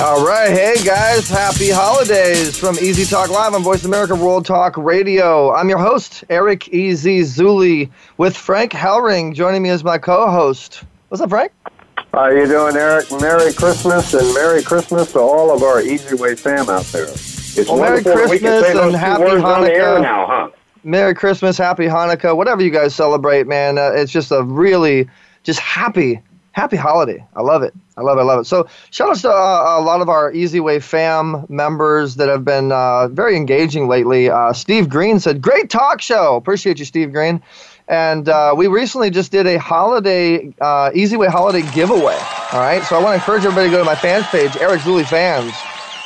All right, hey guys, happy holidays from Easy Talk Live on Voice America World Talk Radio. I'm your host, Eric Easy Zuley, with Frank Hellring joining me as my co-host. What's up, Frank? How you doing, Eric? Merry Christmas and Merry Christmas to all of our Easy Way fam out there. It's well, Merry Christmas and Happy words on the air Hanukkah. now, huh? Merry Christmas, Happy Hanukkah, whatever you guys celebrate, man. Uh, it's just a really, just happy, happy holiday. I love it. I love it. I love it. So shout out to uh, a lot of our Easy Way fam members that have been uh, very engaging lately. Uh, Steve Green said, "Great talk show." Appreciate you, Steve Green. And uh, we recently just did a holiday uh, Easy Way holiday giveaway. All right, so I want to encourage everybody to go to my fans page, Eric Zuley Fans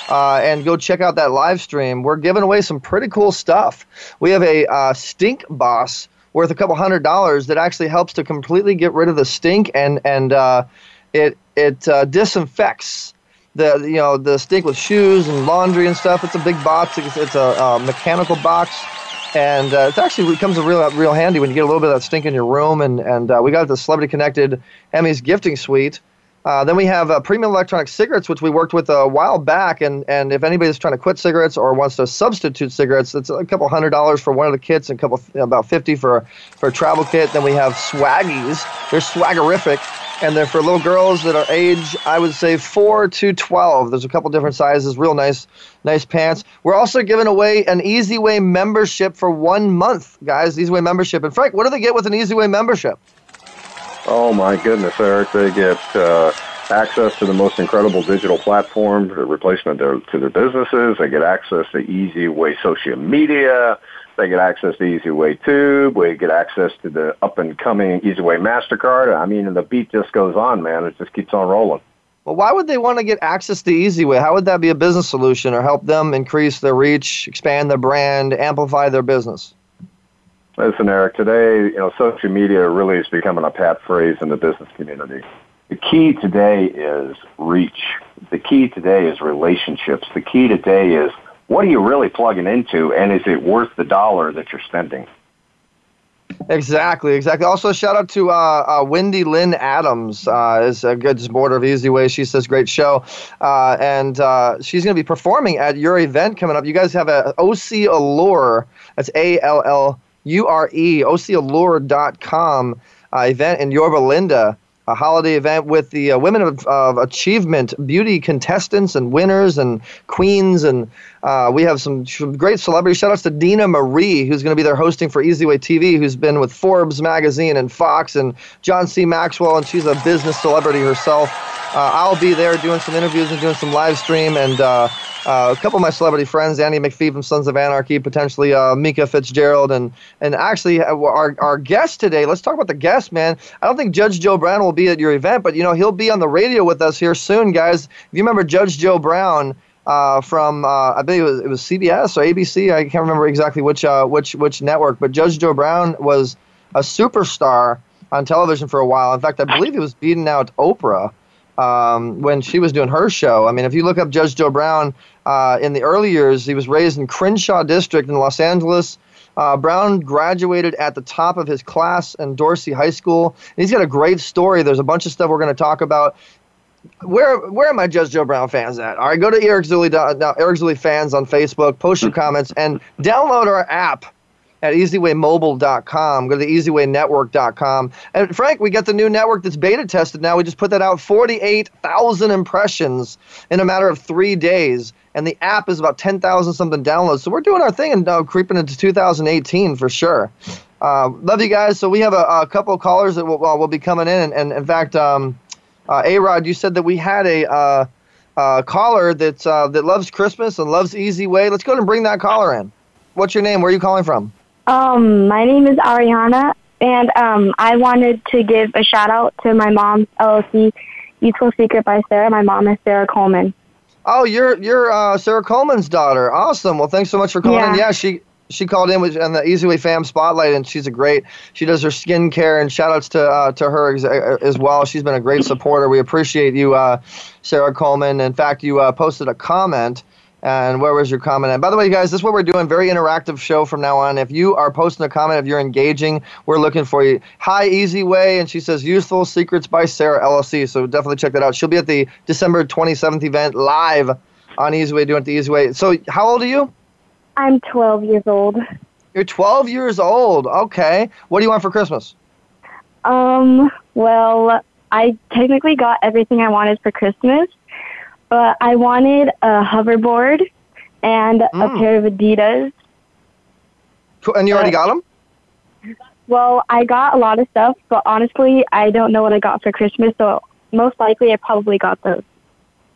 uh, and go check out that live stream. We're giving away some pretty cool stuff. We have a uh, stink boss worth a couple hundred dollars that actually helps to completely get rid of the stink and and uh, it it uh, disinfects the you know the stink with shoes and laundry and stuff. It's a big box. It's, it's a uh, mechanical box. And uh, it actually comes a real, real handy when you get a little bit of that stink in your room. And, and uh, we got the Celebrity Connected Emmy's Gifting Suite. Uh, then we have uh, premium electronic cigarettes, which we worked with a while back. And, and if anybody's trying to quit cigarettes or wants to substitute cigarettes, it's a couple hundred dollars for one of the kits and a couple about fifty for for a travel kit. Then we have Swaggies. They're swaggerific, and they're for little girls that are age I would say four to twelve. There's a couple different sizes. Real nice, nice pants. We're also giving away an Easy Way membership for one month, guys. Easy Way membership. And Frank, what do they get with an Easy Way membership? Oh my goodness, Eric! They get uh, access to the most incredible digital platform, the replacement to, to their businesses. They get access to Easy Way social media. They get access to Easy Way Tube. We get access to the up and coming Easy Way Mastercard. I mean, the beat just goes on, man. It just keeps on rolling. Well, why would they want to get access to Easy Way? How would that be a business solution or help them increase their reach, expand their brand, amplify their business? Listen, Eric, today, you know, social media really is becoming a pat phrase in the business community. The key today is reach. The key today is relationships. The key today is what are you really plugging into and is it worth the dollar that you're spending? Exactly, exactly. Also, shout out to uh, uh, Wendy Lynn Adams, uh, is a good supporter of Easy Way. She says great show, uh, and uh, she's going to be performing at your event coming up. You guys have a OC Allure. That's A L L U R E OCAllure.com uh, event in Yorba Linda. A holiday event with the uh, Women of, of Achievement beauty contestants and winners and queens. And uh, we have some, great celebrities. Shout outs to Dina Marie, who's going to be there hosting for Easy Way TV, who's been with Forbes magazine and Fox and John C. Maxwell, and she's a business celebrity herself. Uh, I'll be there doing some interviews and doing some live stream. And uh, uh, a couple of my celebrity friends, Andy McPhee from Sons of Anarchy, potentially uh, Mika Fitzgerald, and and actually uh, our our guest today. Let's talk about the guest, man. I don't think Judge Joe Brown will be at your event, but you know he'll be on the radio with us here soon, guys. If you remember Judge Joe Brown. Uh, from uh, I believe it was, it was CBS or ABC. I can't remember exactly which uh, which which network, but Judge Joe Brown was a superstar on television for a while. In fact, I believe he was beating out Oprah um, when she was doing her show. I mean, if you look up Judge Joe Brown uh, in the early years, he was raised in Crenshaw District in Los Angeles. Uh, Brown graduated at the top of his class in Dorsey High School. And he's got a great story. There's a bunch of stuff we're going to talk about. Where where are my Judge Joe Brown fans at? All right, go to Eric Zuley, now, Eric Zuley fans on Facebook, post your comments, and download our app at easywaymobile.com. Go to the easywaynetwork.com. And Frank, we got the new network that's beta tested now. We just put that out 48,000 impressions in a matter of three days. And the app is about 10,000 something downloads. So we're doing our thing and uh, creeping into 2018 for sure. Uh, love you guys. So we have a, a couple of callers that will, uh, will be coming in. And, and in fact, um, uh, A-Rod, you said that we had a uh, uh, caller that's, uh, that loves Christmas and loves Easy Way. Let's go ahead and bring that caller in. What's your name? Where are you calling from? Um, my name is Ariana, and um, I wanted to give a shout out to my mom's LLC, Youthful Secret by Sarah. My mom is Sarah Coleman. Oh, you're you're uh, Sarah Coleman's daughter. Awesome. Well, thanks so much for calling. Yeah. in. Yeah, she she called in with on the Easy Way Fam Spotlight, and she's a great. She does her skincare, and shout outs to uh, to her as, as, well. She's been a great supporter. We appreciate you, uh, Sarah Coleman. In fact, you uh, posted a comment. And where was your comment? And by the way, guys, this is what we're doing. Very interactive show from now on. If you are posting a comment, if you're engaging, we're looking for you. Hi, Easy Way, and she says Useful Secrets by Sarah LLC. So definitely check that out. She'll be at the December 27th event live on Easy Way, doing it the Easy Way. So, how old are you? I'm 12 years old. You're 12 years old. Okay. What do you want for Christmas? Um, well, I technically got everything I wanted for Christmas, but I wanted a hoverboard and mm. a pair of Adidas. And you already got them? Well, I got a lot of stuff, but honestly, I don't know what I got for Christmas, so most likely I probably got those.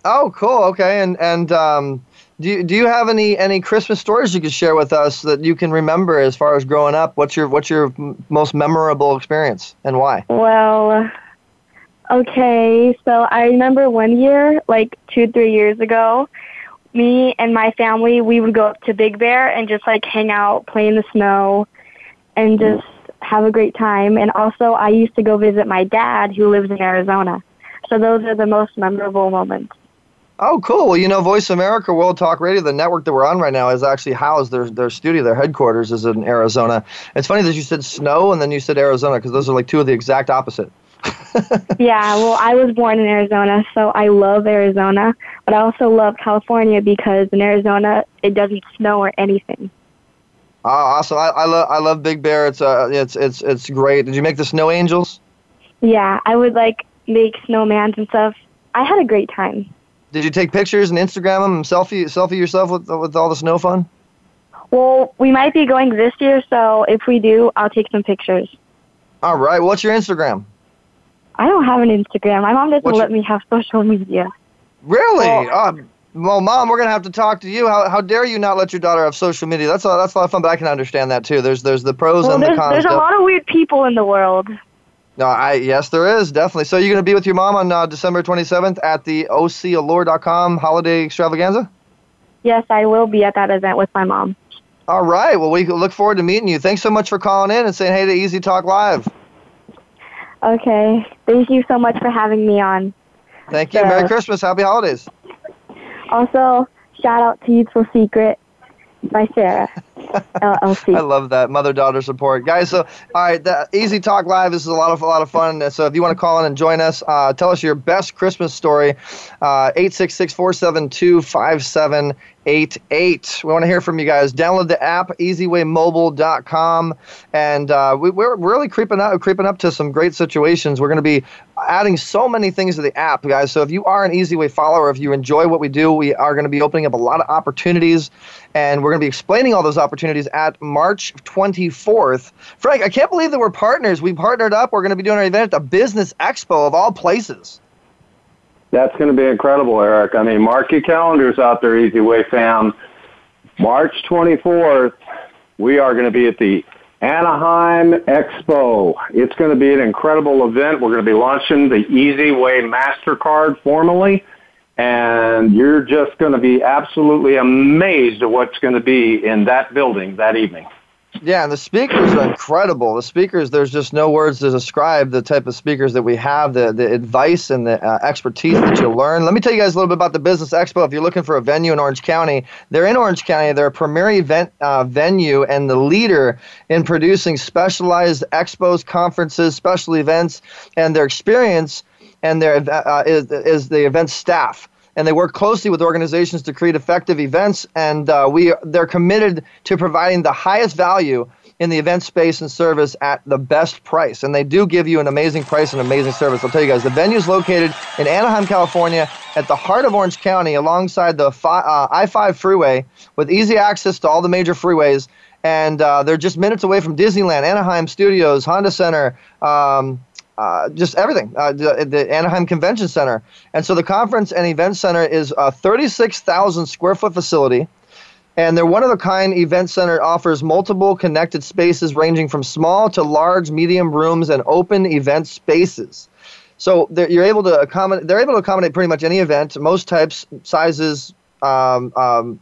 Oh, cool. Okay. And and um do you, do you have any any Christmas stories you could share with us that you can remember as far as growing up? What's your what's your most memorable experience and why? Well, okay, so I remember one year, like two three years ago, me and my family we would go up to Big Bear and just like hang out, play in the snow, and just have a great time. And also, I used to go visit my dad who lives in Arizona. So those are the most memorable moments. Oh, cool. Well, you know, Voice America World Talk Radio, the network that we're on right now, is actually housed. Their their studio, their headquarters is in Arizona. It's funny that you said snow and then you said Arizona because those are like two of the exact opposite. yeah, well, I was born in Arizona, so I love Arizona, but I also love California because in Arizona it doesn't snow or anything. Oh, awesome! I, I love I love Big Bear. It's uh it's it's it's great. Did you make the snow angels? Yeah, I would like make snowmans and stuff. I had a great time. Did you take pictures and Instagram them, selfie selfie yourself with with all the snow fun? Well, we might be going this year, so if we do, I'll take some pictures. All right. What's your Instagram? I don't have an Instagram. My mom doesn't What's let your... me have social media. Really? Well, uh, well, mom, we're gonna have to talk to you. How, how dare you not let your daughter have social media? That's a, that's a lot of fun, but I can understand that too. There's there's the pros well, and the cons. There's a lot of weird people in the world. No, I yes, there is definitely. So you're going to be with your mom on uh, December 27th at the OCAllure.com holiday extravaganza. Yes, I will be at that event with my mom. All right. Well, we look forward to meeting you. Thanks so much for calling in and saying hey to Easy Talk Live. Okay. Thank you so much for having me on. Thank you. So, Merry Christmas. Happy holidays. Also, shout out to Youthful Secret by Sarah. LLC. I love that mother daughter support, guys. So, all right, the Easy Talk Live this is a lot of a lot of fun. So, if you want to call in and join us, uh, tell us your best Christmas story. Uh, eight six six four seven two five seven eight eight. We want to hear from you guys. Download the app, EasyWayMobile.com, and uh, we, are really creeping up, creeping up to some great situations. We're going to be adding so many things to the app, guys. So if you are an Easy Way follower, if you enjoy what we do, we are going to be opening up a lot of opportunities, and we're going to be explaining all those opportunities at March 24th. Frank, I can't believe that we're partners. We partnered up. We're going to be doing our event at the Business Expo of all places. That's going to be incredible, Eric. I mean, mark your calendars out there, Easy Way fam. March 24th, we are going to be at the Anaheim Expo. It's going to be an incredible event. We're going to be launching the Easy Way MasterCard formally, and you're just going to be absolutely amazed at what's going to be in that building that evening. Yeah, and the speakers are incredible. The speakers, there's just no words to describe the type of speakers that we have, the, the advice and the uh, expertise that you learn. Let me tell you guys a little bit about the Business Expo. If you're looking for a venue in Orange County, they're in Orange County. They're a premier event uh, venue and the leader in producing specialized expos, conferences, special events, and their experience and their uh, is, is the event staff and they work closely with organizations to create effective events. And uh, we they're committed to providing the highest value in the event space and service at the best price. And they do give you an amazing price and amazing service. I'll tell you guys, the venue is located in Anaheim, California, at the heart of Orange County, alongside the uh, I 5 freeway, with easy access to all the major freeways. And uh, they're just minutes away from Disneyland, Anaheim Studios, Honda Center. Um, uh, just everything, uh, the, the, Anaheim Convention Center. And so the conference and event center is a 36,000 square foot facility. And they're one of a kind event center offers multiple connected spaces ranging from small to large, medium rooms and open event spaces. So you're able to accommodate. They're able to accommodate pretty much any event, most types, sizes, um, um,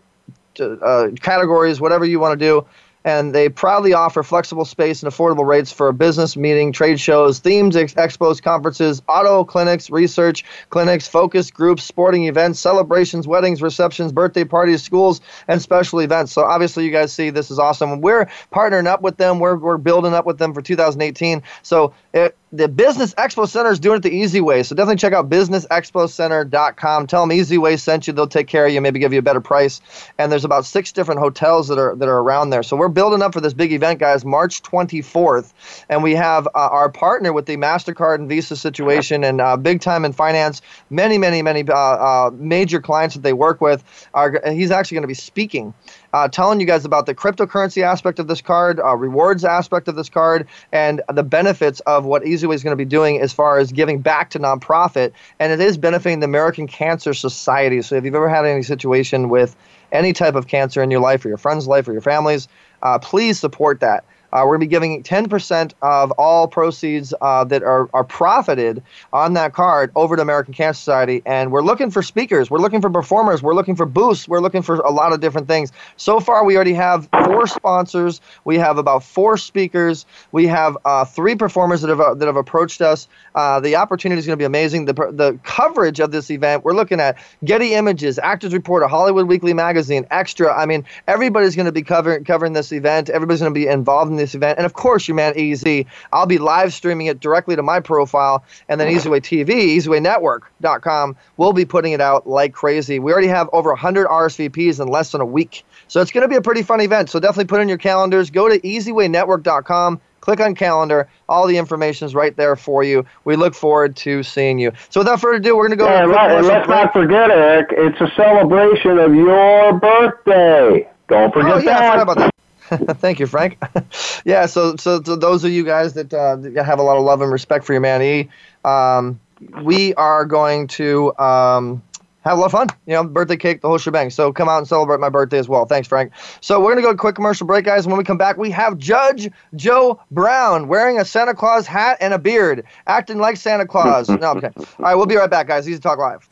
uh, categories, whatever you want to do. And they proudly offer flexible space and affordable rates for business meeting, trade shows, themes, ex- expos, conferences, auto clinics, research clinics, focus groups, sporting events, celebrations, weddings, receptions, birthday parties, schools, and special events. So obviously, you guys see this is awesome. We're partnering up with them. We're, we're building up with them for 2018. So it, the Business Expo Center is doing it the easy way. So definitely check out businessexpocenter.com. Tell them Easy Way sent you. They'll take care of you, maybe give you a better price. And there's about six different hotels that are that are around there. So we're building up for this big event, guys, March 24th. And we have uh, our partner with the MasterCard and Visa situation and uh, big time in finance, many, many, many uh, uh major clients that they work with. Are, he's actually going to be speaking uh, telling you guys about the cryptocurrency aspect of this card, uh, rewards aspect of this card, and the benefits of what EasyWay is going to be doing as far as giving back to nonprofit. And it is benefiting the American Cancer Society. So if you've ever had any situation with any type of cancer in your life or your friend's life or your family's, uh, please support that. Uh, we're going to be giving 10% of all proceeds uh, that are, are profited on that card over to American Cancer Society. And we're looking for speakers. We're looking for performers. We're looking for booths. We're looking for a lot of different things. So far, we already have four sponsors. We have about four speakers. We have uh, three performers that have, uh, that have approached us. Uh, the opportunity is going to be amazing. The, the coverage of this event, we're looking at Getty Images, Actors Reporter, Hollywood Weekly Magazine, Extra. I mean, everybody's going to be covering, covering this event. Everybody's going to be involved in this event. And of course, your man Easy, I'll be live streaming it directly to my profile, and then EasyWay TV, EasyWayNetwork.com, will be putting it out like crazy. We already have over 100 RSVPs in less than a week. So it's going to be a pretty fun event. So definitely put in your calendars. Go to EasyWayNetwork.com click on calendar. All the information is right there for you. We look forward to seeing you. So without further ado, we're going to go. Yeah, right, and let's break. not forget, Eric. It's a celebration of your birthday. Don't forget oh, yeah, that. Thank you, Frank. yeah, so, so, so those of you guys that uh, have a lot of love and respect for your man E, um, we are going to um, have a lot of fun. You know, birthday cake, the whole shebang. So come out and celebrate my birthday as well. Thanks, Frank. So we're gonna go to a quick commercial break, guys. When we come back, we have Judge Joe Brown wearing a Santa Claus hat and a beard, acting like Santa Claus. no, okay. All right, we'll be right back, guys. Easy Talk Live.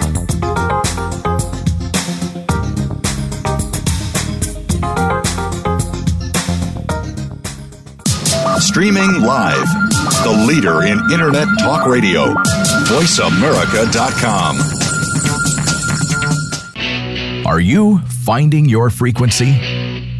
Streaming live. The leader in Internet talk radio. VoiceAmerica.com. Are you finding your frequency?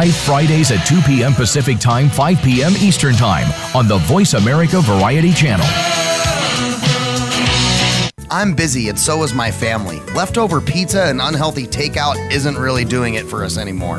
live Fridays at 2 p.m. Pacific Time, 5 p.m. Eastern Time on the Voice America Variety Channel. I'm busy and so is my family. Leftover pizza and unhealthy takeout isn't really doing it for us anymore.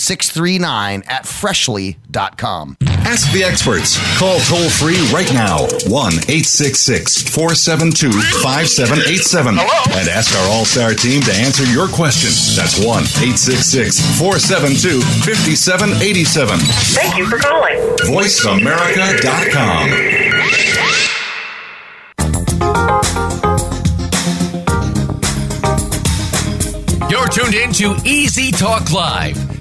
VAH639 at Freshly.com. Ask the experts. Call toll free right now 1 866 472 5787 and ask our All Star team to answer your question. That's 1 866 472 5787. Thank you for calling. VoiceAmerica.com. You're tuned in to Easy Talk Live.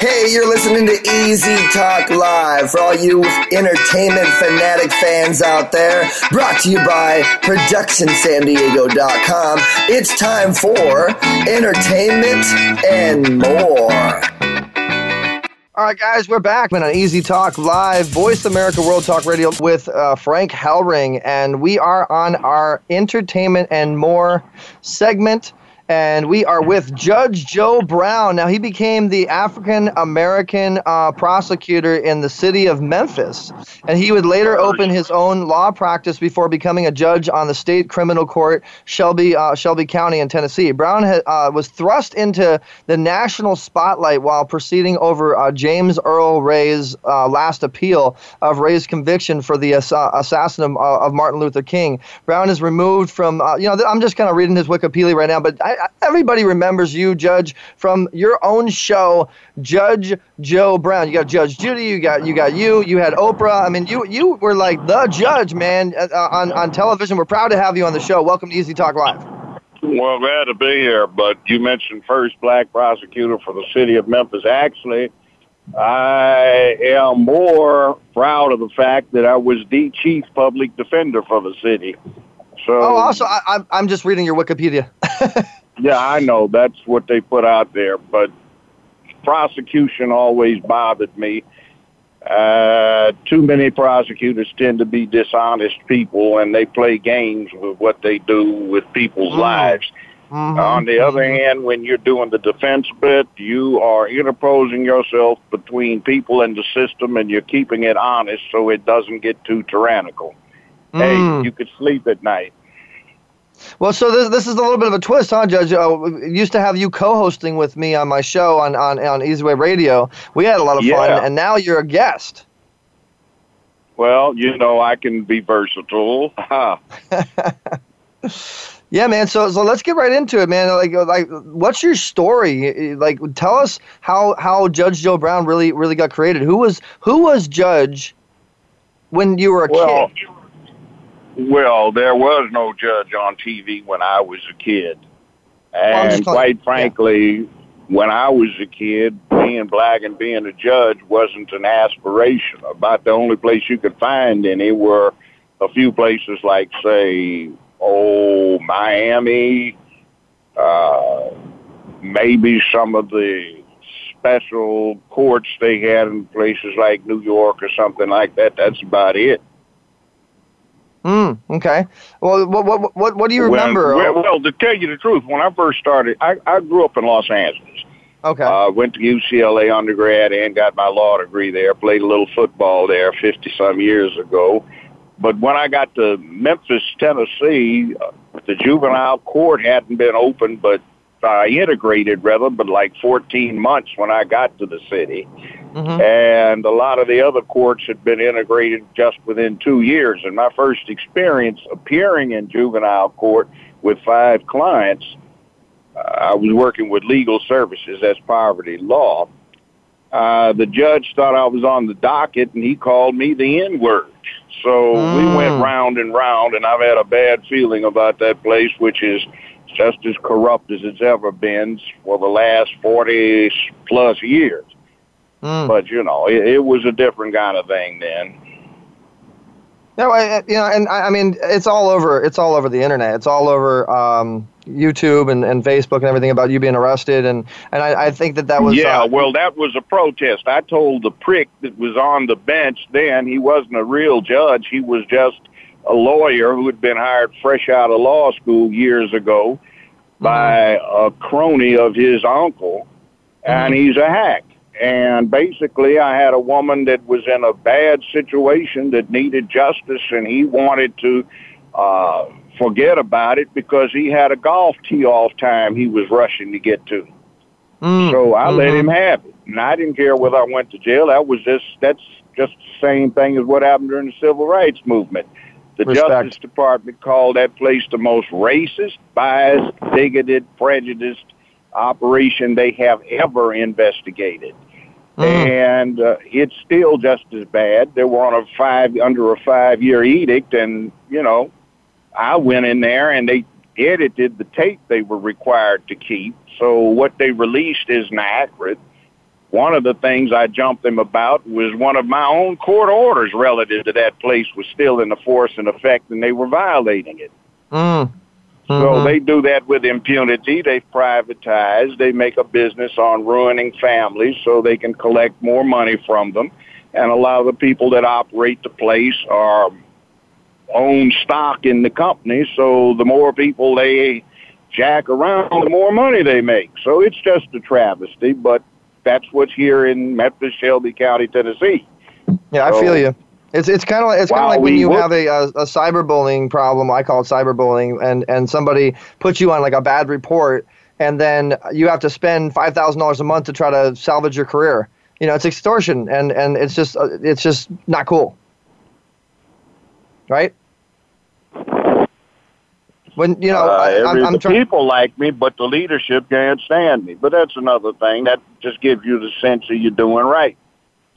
Hey, you're listening to Easy Talk Live for all you entertainment fanatic fans out there. Brought to you by ProductionSanDiego.com. It's time for entertainment and more. All right, guys, we're back on Easy Talk Live, Voice America World Talk Radio with uh, Frank Hellring, and we are on our entertainment and more segment. And we are with Judge Joe Brown. Now, he became the African American uh, prosecutor in the city of Memphis. And he would later open his own law practice before becoming a judge on the state criminal court, Shelby, uh, Shelby County in Tennessee. Brown ha- uh, was thrust into the national spotlight while proceeding over uh, James Earl Ray's uh, last appeal of Ray's conviction for the ass- assassin of, uh, of Martin Luther King. Brown is removed from, you know, th- I'm just kind of reading his Wikipedia right now, but I, everybody remembers you, Judge, from your own show, Judge Joe Brown. You got Judge Judy, you got you got you, you had Oprah. I mean, you you were like the judge, man, uh, on on television. We're proud to have you on the show. Welcome to Easy Talk Live. Well, glad to be here. But you mentioned first black prosecutor for the city of Memphis. Actually, I am more proud of the fact that I was the chief public defender for the city. So, Oh, also, I, I'm I'm just reading your Wikipedia. yeah, I know that's what they put out there, but prosecution always bothered me. Uh, too many prosecutors tend to be dishonest people, and they play games with what they do with people's mm-hmm. lives. Mm-hmm. On the other mm-hmm. hand, when you're doing the defense bit, you are interposing yourself between people and the system, and you're keeping it honest so it doesn't get too tyrannical. Hey, mm. you could sleep at night. Well, so this, this is a little bit of a twist, huh, Judge? Uh, used to have you co-hosting with me on my show on on on Easyway Radio. We had a lot of Yeah. fun, and now you're a guest. Well, you know, I can be versatile. Yeah, man. So so let's get right into it, man. Like like, what's your story? Like, tell us how how Judge Joe Brown really really got created. Who was who was Judge when you were a Well, kid? Well, there was no judge on TV when I was a kid. And calling- quite frankly, when I was a kid, being black and being a judge wasn't an aspiration. About the only place you could find any were a few places like, say, oh, Miami, uh, maybe some of the special courts they had in places like New York or something like that. That's about it. Hmm. Okay. Well, what what what what do you When- remember? well, well, to tell you the truth, when I first started, I, I grew up in Los Angeles. okay. Uh, went to UCLA undergrad and got my law degree there. Played a little football there 50 some years ago. But when I got to Memphis, Tennessee, uh, the juvenile court hadn't been open, but uh, integrated rather, but like 14 months when I got to the city. Mhm. And a lot of the other courts had been integrated just within two years. And my first experience appearing in juvenile court with five clients, uh, I was working with legal services, that's poverty law. Uh, the judge thought I was on the docket and he called me the N word. So we Mm. went round and round, and I've had a bad feeling about that place, which is just as corrupt as it's ever been for the last 40 plus years. Mm. But, you know, it, it was a different kind of thing then. No, I, you know, and I, I mean, it's all over. It's all over the internet. It's all over um, YouTube and, and Facebook and everything about you being arrested. And and I, I think that that was yeah, uh, well, that was a protest. I told the prick that was on the bench then he wasn't a real judge. He was just a lawyer who had been hired fresh out of law school years ago by a crony of his uncle, and he's a hack. And basically, I had a woman that was in a bad situation that needed justice, and he wanted to uh, forget about it because he had a golf tee off time he was rushing to get to. mm, So I let mhm. him have it, and I didn't care whether I went to jail. That was just that's just the same thing as what happened during the civil rights movement. The Respect. Justice Department called that place the most racist, biased, bigoted, prejudiced operation they have ever investigated. Mm. And uh, it's still just as bad. They were on a five under a five year edict, and you know, I went in there and they edited the tape they were required to keep. So what they released isn't accurate. One of the things I jumped them about was one of my own court orders relative to that place was still in the force and effect, and they were violating it. Mm. So Mhm. they do that with impunity. They privatize. They make a business on ruining families so they can collect more money from them and allow the people that operate the place or own stock in the company. So the more people they jack around, the more money they make. So it's just a travesty, but that's what's here in Memphis, Shelby County, Tennessee. Yeah, I feel you. It's it's kind of like, it's kind of like when you work- have a, a a cyberbullying problem. I call it cyberbullying, and and somebody puts you on like a bad report, and then you have to spend five thousand dollars a month to try to salvage your career. You know, it's extortion, and and it's just uh, it's just not cool, right? When you know, Uh, I, I'm, I'm trying. people like me, but the leadership can't stand me. But that's another thing. That just gives you the sense that you're doing right.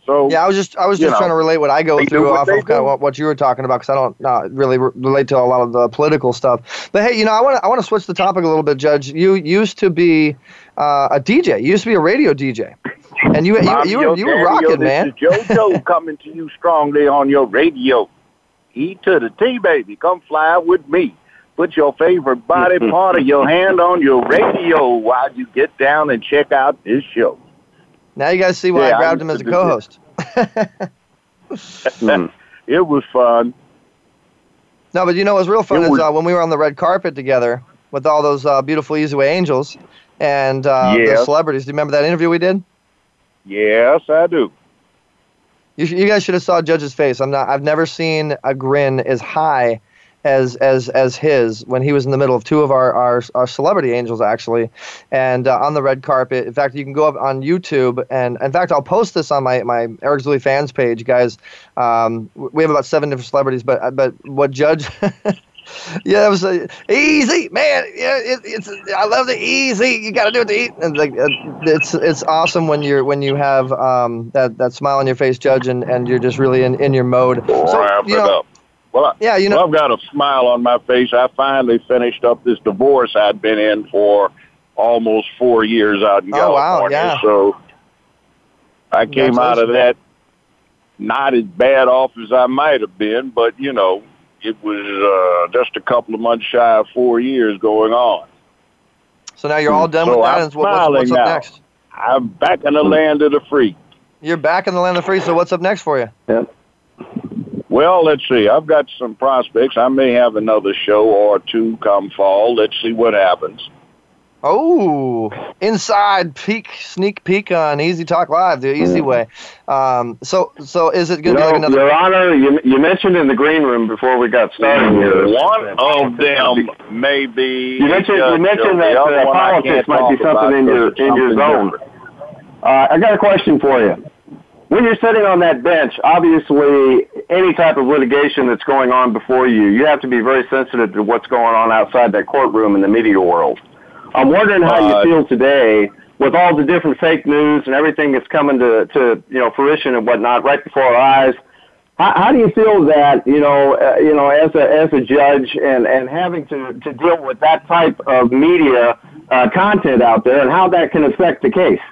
So Yeah, I was just I was just know, trying to relate what I go through off of kind of what, what you were talking about because I don't uh, really re- relate to a lot of the political stuff. But hey, you know, I want to I want to switch the topic a little bit, Judge. You used to be uh, a DJ. You used to be a radio DJ, and you you, you, were you were rocking, man. JoJo coming to you strongly on your radio. E to the T, baby. Come fly with me. Put your favorite body part of your hand on your radio while you get down and check out this show. Now you guys see why Yeah, I I grabbed him as a co-host. It was fun. No, but you know what's real fun It is was- uh, when we were on the red carpet together with all those uh, beautiful Easy Way Angels and uh, the celebrities. Do you remember that interview we did? Yes, I do. You, sh- you guys should have saw Judge's face. I'm not. I've never seen a grin as high as as as his when he was in the middle of two of our our, our celebrity angels actually, and uh, on the red carpet. In fact, you can go up on YouTube and in fact I'll post this on my my Eric Zuley fans page, guys. Um, we have about seven different celebrities, but uh, but what Judge. Yeah, it was uh, easy, man. Yeah, it, it's. I love the easy. You got to do it to eat. And like, uh, it's it's awesome when you're when you have um, that that smile on your face, Judge, and, and you're just really in, in your mode. So, Wrap you know. Well, I, Yeah, you know- well, I've got a smile on my face. I finally finished up this divorce I'd been in for almost four years out in Oh, wow, California. yeah. So I came out of that not as bad off as I might have been, but you know, it was uh, just a couple of months shy of four years going on. So now you're all done So with that. I'm and what, what's, what's up now. next? I'm back in the land of the free. You're back in the land of the free. So what's up next for you? Well, let's see. I've got some prospects. I may have another show or two come fall. Let's see what happens. Oh, inside peek, sneak peek on Easy Talk Live, the easy way. Um, so so is it going to be like another? Your Honor, you, you mentioned in the green room before we got started here. One of them may be. You mentioned you mentioned Joe. that The other uh, one I politics can't might be talk about something in your in your zone. Uh, I got a question for you. When you're sitting on that bench, obviously any type of litigation that's going on before you, you have to be very sensitive to what's going on outside that courtroom in the media world. I'm wondering how Uh, you feel today with all the different fake news and everything that's coming to, to you know fruition and whatnot right before our eyes. How, how do you feel that you know uh, you know as a as a judge and and having to to deal with that type of media uh, content out there and how that can affect the case?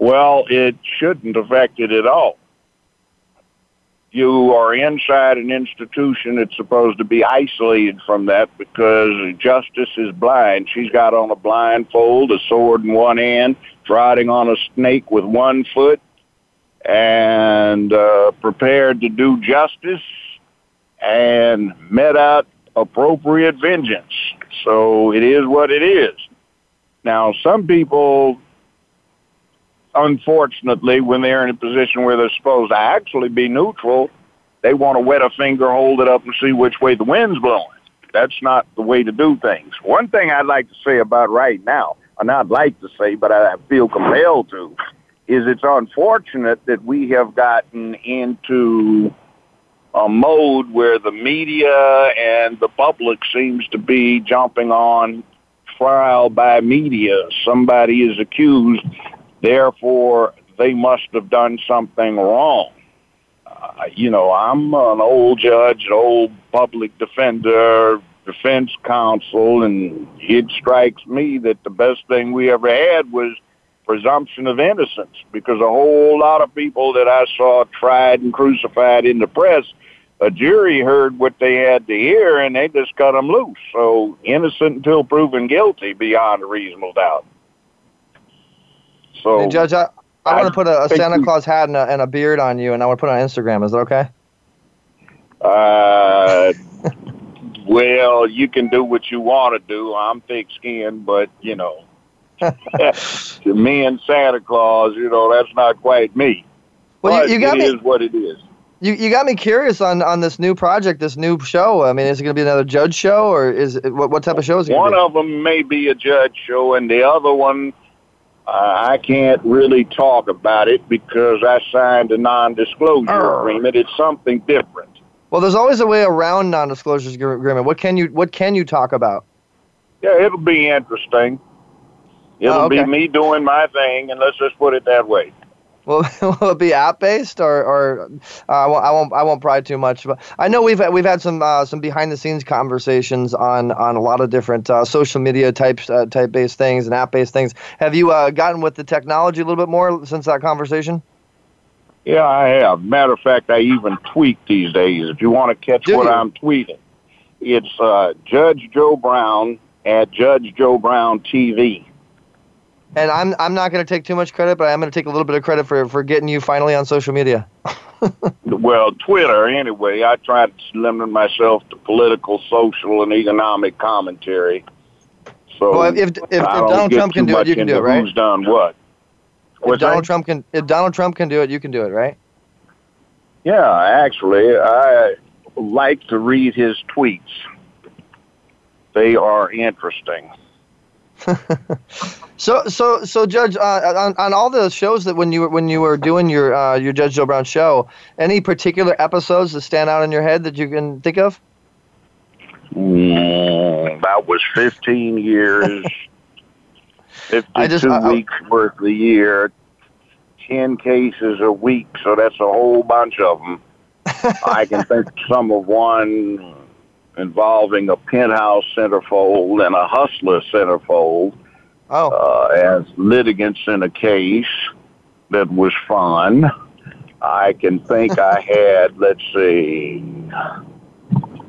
Well, it shouldn't affect it at all. You are inside an institution that's supposed to be isolated from that because justice is blind. She's got on a blindfold, a sword in one hand, riding on a snake with one foot, and uh, prepared to do justice and met out appropriate vengeance. So it is what it is. Now, some people unfortunately, when they're in a position where they're supposed to actually be neutral, they want to wet a finger, hold it up, and see which way the wind's blowing. That's not the way to do things. One thing I'd like to say about right now, and I'd like to say, but I feel compelled to, is it's unfortunate that we have gotten into a mode where the media and the public seems to be jumping on trial by media. Somebody is accused, therefore they must have done something wrong. Uh, you know, I'm an old judge, an old public defender, defense counsel, and it strikes me that the best thing we ever had was presumption of innocence because a whole lot of people that I saw tried and crucified in the press, a jury heard what they had to hear and they just cut them loose. So innocent until proven guilty beyond a reasonable doubt. So, Hey, Judge, I, I, want to put a, a Santa you- Claus hat and a, and a beard on you, and I want to put it on Instagram. Is that okay? Uh, well, you can do what you want to do. I'm thick-skinned, but you know, me and Santa Claus, you know, that's not quite me. Well, but you, you got it me. is what it is. You, you got me curious on, on this new project, this new show. I mean, is it going to be another judge show, or is it, what what type of show is it? One of them may be a judge show, and the other one, I can't really talk about it because I signed a non-disclosure Oh. agreement. It's something different. Well, there's always a way around non-disclosure agre- agreement. What can you what can you talk about? Yeah, it'll be interesting. It'll Oh, okay. be me doing my thing, and let's just put it that way. Will, will it be app based or or uh, I won't I won't I won't pry too much. But I know we've had, we've had some uh, some behind the scenes conversations on on a lot of different uh, social media types uh, type based things and app based things. Have you uh, gotten with the technology a little bit more since that conversation? Yeah, I have. Matter of fact, I even tweet these days. If you want to catch Do what you? I'm tweeting, it's uh, Judge Joe Brown at Judge Joe Brown TV. And I'm I'm not going to take too much credit, but I'm going to take a little bit of credit for for getting you finally on social media. Well, Twitter, anyway. I try to limit myself to political, social, and economic commentary. So Well, if- if- if- if Donald Trump can do it, you can do it, right? Who's done what? If Donald that? Trump can if Donald Trump can do it, you can do it, right? Yeah, actually, I like to read his tweets. They are interesting. So, so, so, Judge, uh, on, on all the shows that when you were when you were doing your uh, your Judge Joe Brown show, any particular episodes that stand out in your head that you can think of? Mm, that was 15 years, 52 I just- I- I- weeks worth a year, 10 cases a week, so that's a whole bunch of them. I can think some of one involving a penthouse centerfold and a hustler centerfold Oh, uh, as litigants in a case that was fun. I can think I had, let's see,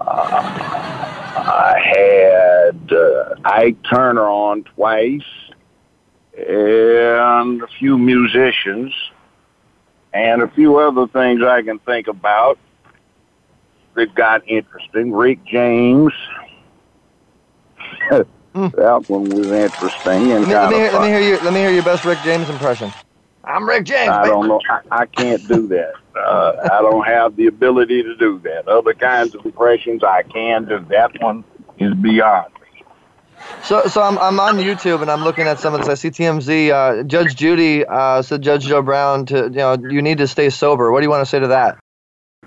uh, I had uh, Ike Turner on twice and a few musicians and a few other things I can think about that got interesting. Rick James. that one was interesting and let me, let me, hear, let me hear your let me hear your best Rick James impression. I'm Rick James. I don't know. I, I can't do that. Uh, I don't have the ability to do that. Other kinds of impressions I can do. That one is beyond me. So, so I'm, I'm on YouTube and I'm looking at some of this. I see TMZ. Uh, Judge Judy uh, said Judge Joe Brown to you know you need to stay sober. What do you want to say to that?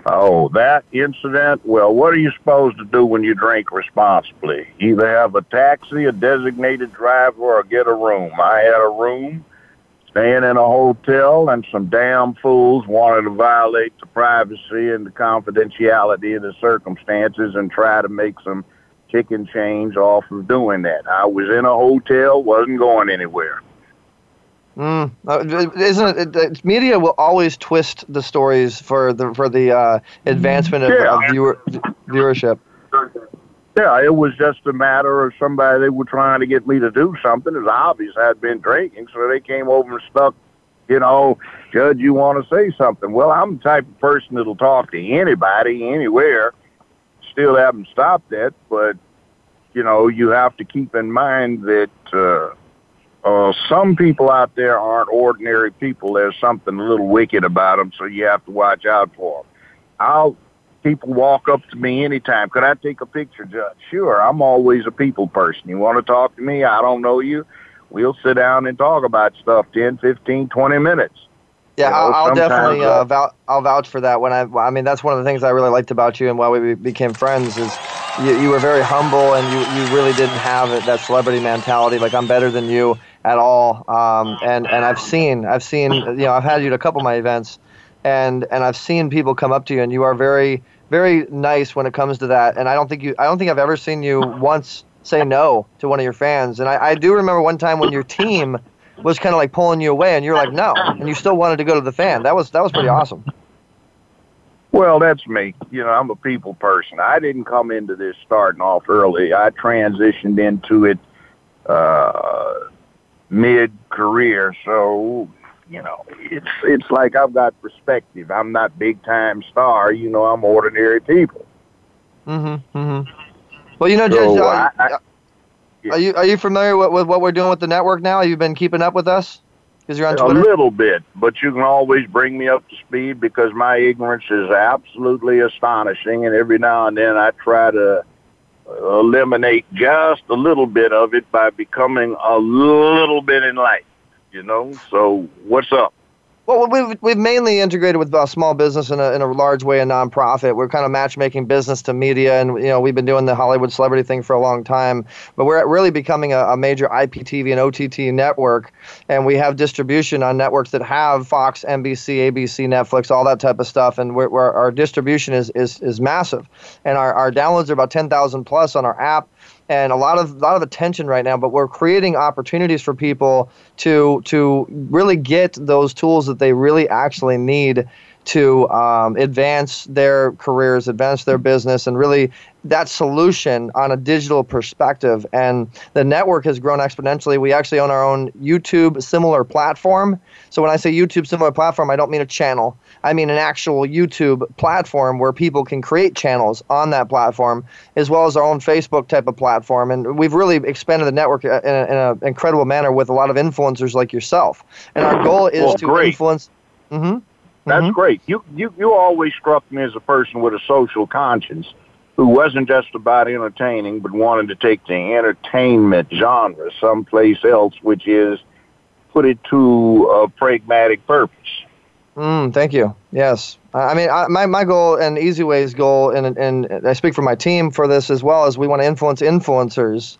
Oh, that incident? Well, what are you supposed to do when you drink responsibly? Either have a taxi, a designated driver, or get a room. I had a room, staying in a hotel, and some damn fools wanted to violate the privacy and the confidentiality of the circumstances and try to make some chicken change off of doing that. I was in a hotel, wasn't going anywhere. Mm, uh, isn't it, it, it? Media will always twist the stories for the for the uh, advancement of, Yeah. of viewer, viewership. Yeah, it was just a matter of somebody they were trying to get me to do something. It's obvious I'd been drinking, so they came over and stuck, you know, Judge, you want to say something. Well, I'm the type of person that'll talk to anybody, anywhere. Still haven't stopped that, but, you know, you have to keep in mind that uh, uh, some people out there aren't ordinary people. There's something a little wicked about them, so you have to watch out for them. I'll people walk up to me anytime. Could I take a picture, Judge? Sure. I'm always a people person. You want to talk to me? I don't know you. We'll sit down and talk about stuff 10, 15, 20 minutes. Yeah, You know, I'll, I'll definitely uh, uh, vou- I'll vouch for that. When I, I mean, that's one of the things I really liked about you and why we became friends is you, you were very humble and you, you really didn't have it, that celebrity mentality like I'm better than you at all. Um, and and I've seen I've seen you know I've had you at a couple of my events, and and I've seen people come up to you and you are very very nice when it comes to that. And I don't think you I don't think I've ever seen you once say no to one of your fans. And I, I do remember one time when your team was kind of like pulling you away and you're like no, and you still wanted to go to the fan. That was that was pretty awesome. Well, that's me. You know, I'm a people person. I didn't come into this starting off early. I transitioned into it uh, mid career. So, you know, it's it's like I've got perspective. I'm not big time star. You know, I'm ordinary people. Mm-hmm. Mm-hmm. Well, you know, So, Judge, uh, I- I- are you are you familiar with, with what we're doing with the network now? Have you been keeping up with us? Because you're on A little bit, but you can always bring me up to speed because my ignorance is absolutely astonishing, and every now and then I try to eliminate just a little bit of it by becoming a little bit enlightened. You know, so what's up? Well, we've, we've mainly integrated with uh, small business in a, in a large way, a nonprofit. We're kind of matchmaking business to media, and you know we've been doing the Hollywood celebrity thing for a long time. But we're really becoming a, a major IPTV and OTT network, and we have distribution on networks that have Fox, NBC, ABC, Netflix, all that type of stuff. And we're, we're, our distribution is, is is massive, and our, our downloads are about ten thousand plus on our app and a lot of a lot of attention right now. But we're creating opportunities for people to to really get those tools that they really actually need to um, advance their careers, advance their business, and really that solution on a digital perspective. And the network has grown exponentially. We actually own our own YouTube similar platform. So when I say YouTube similar platform, I don't mean a channel. I mean an actual YouTube platform where people can create channels on that platform, as well as our own Facebook type of platform. And we've really expanded the network uh, in an incredible manner with a lot of influencers like yourself. And our goal is Well, to great. influence. hmm That's great. You, you you always struck me as a person with a social conscience who wasn't just about entertaining, but wanted to take the entertainment genre someplace else, which is put it to a pragmatic purpose. Mm, thank you. Yes. I I mean, I, my, my goal and Easy Way's goal, and, and I speak for my team for this as well, is we want to influence influencers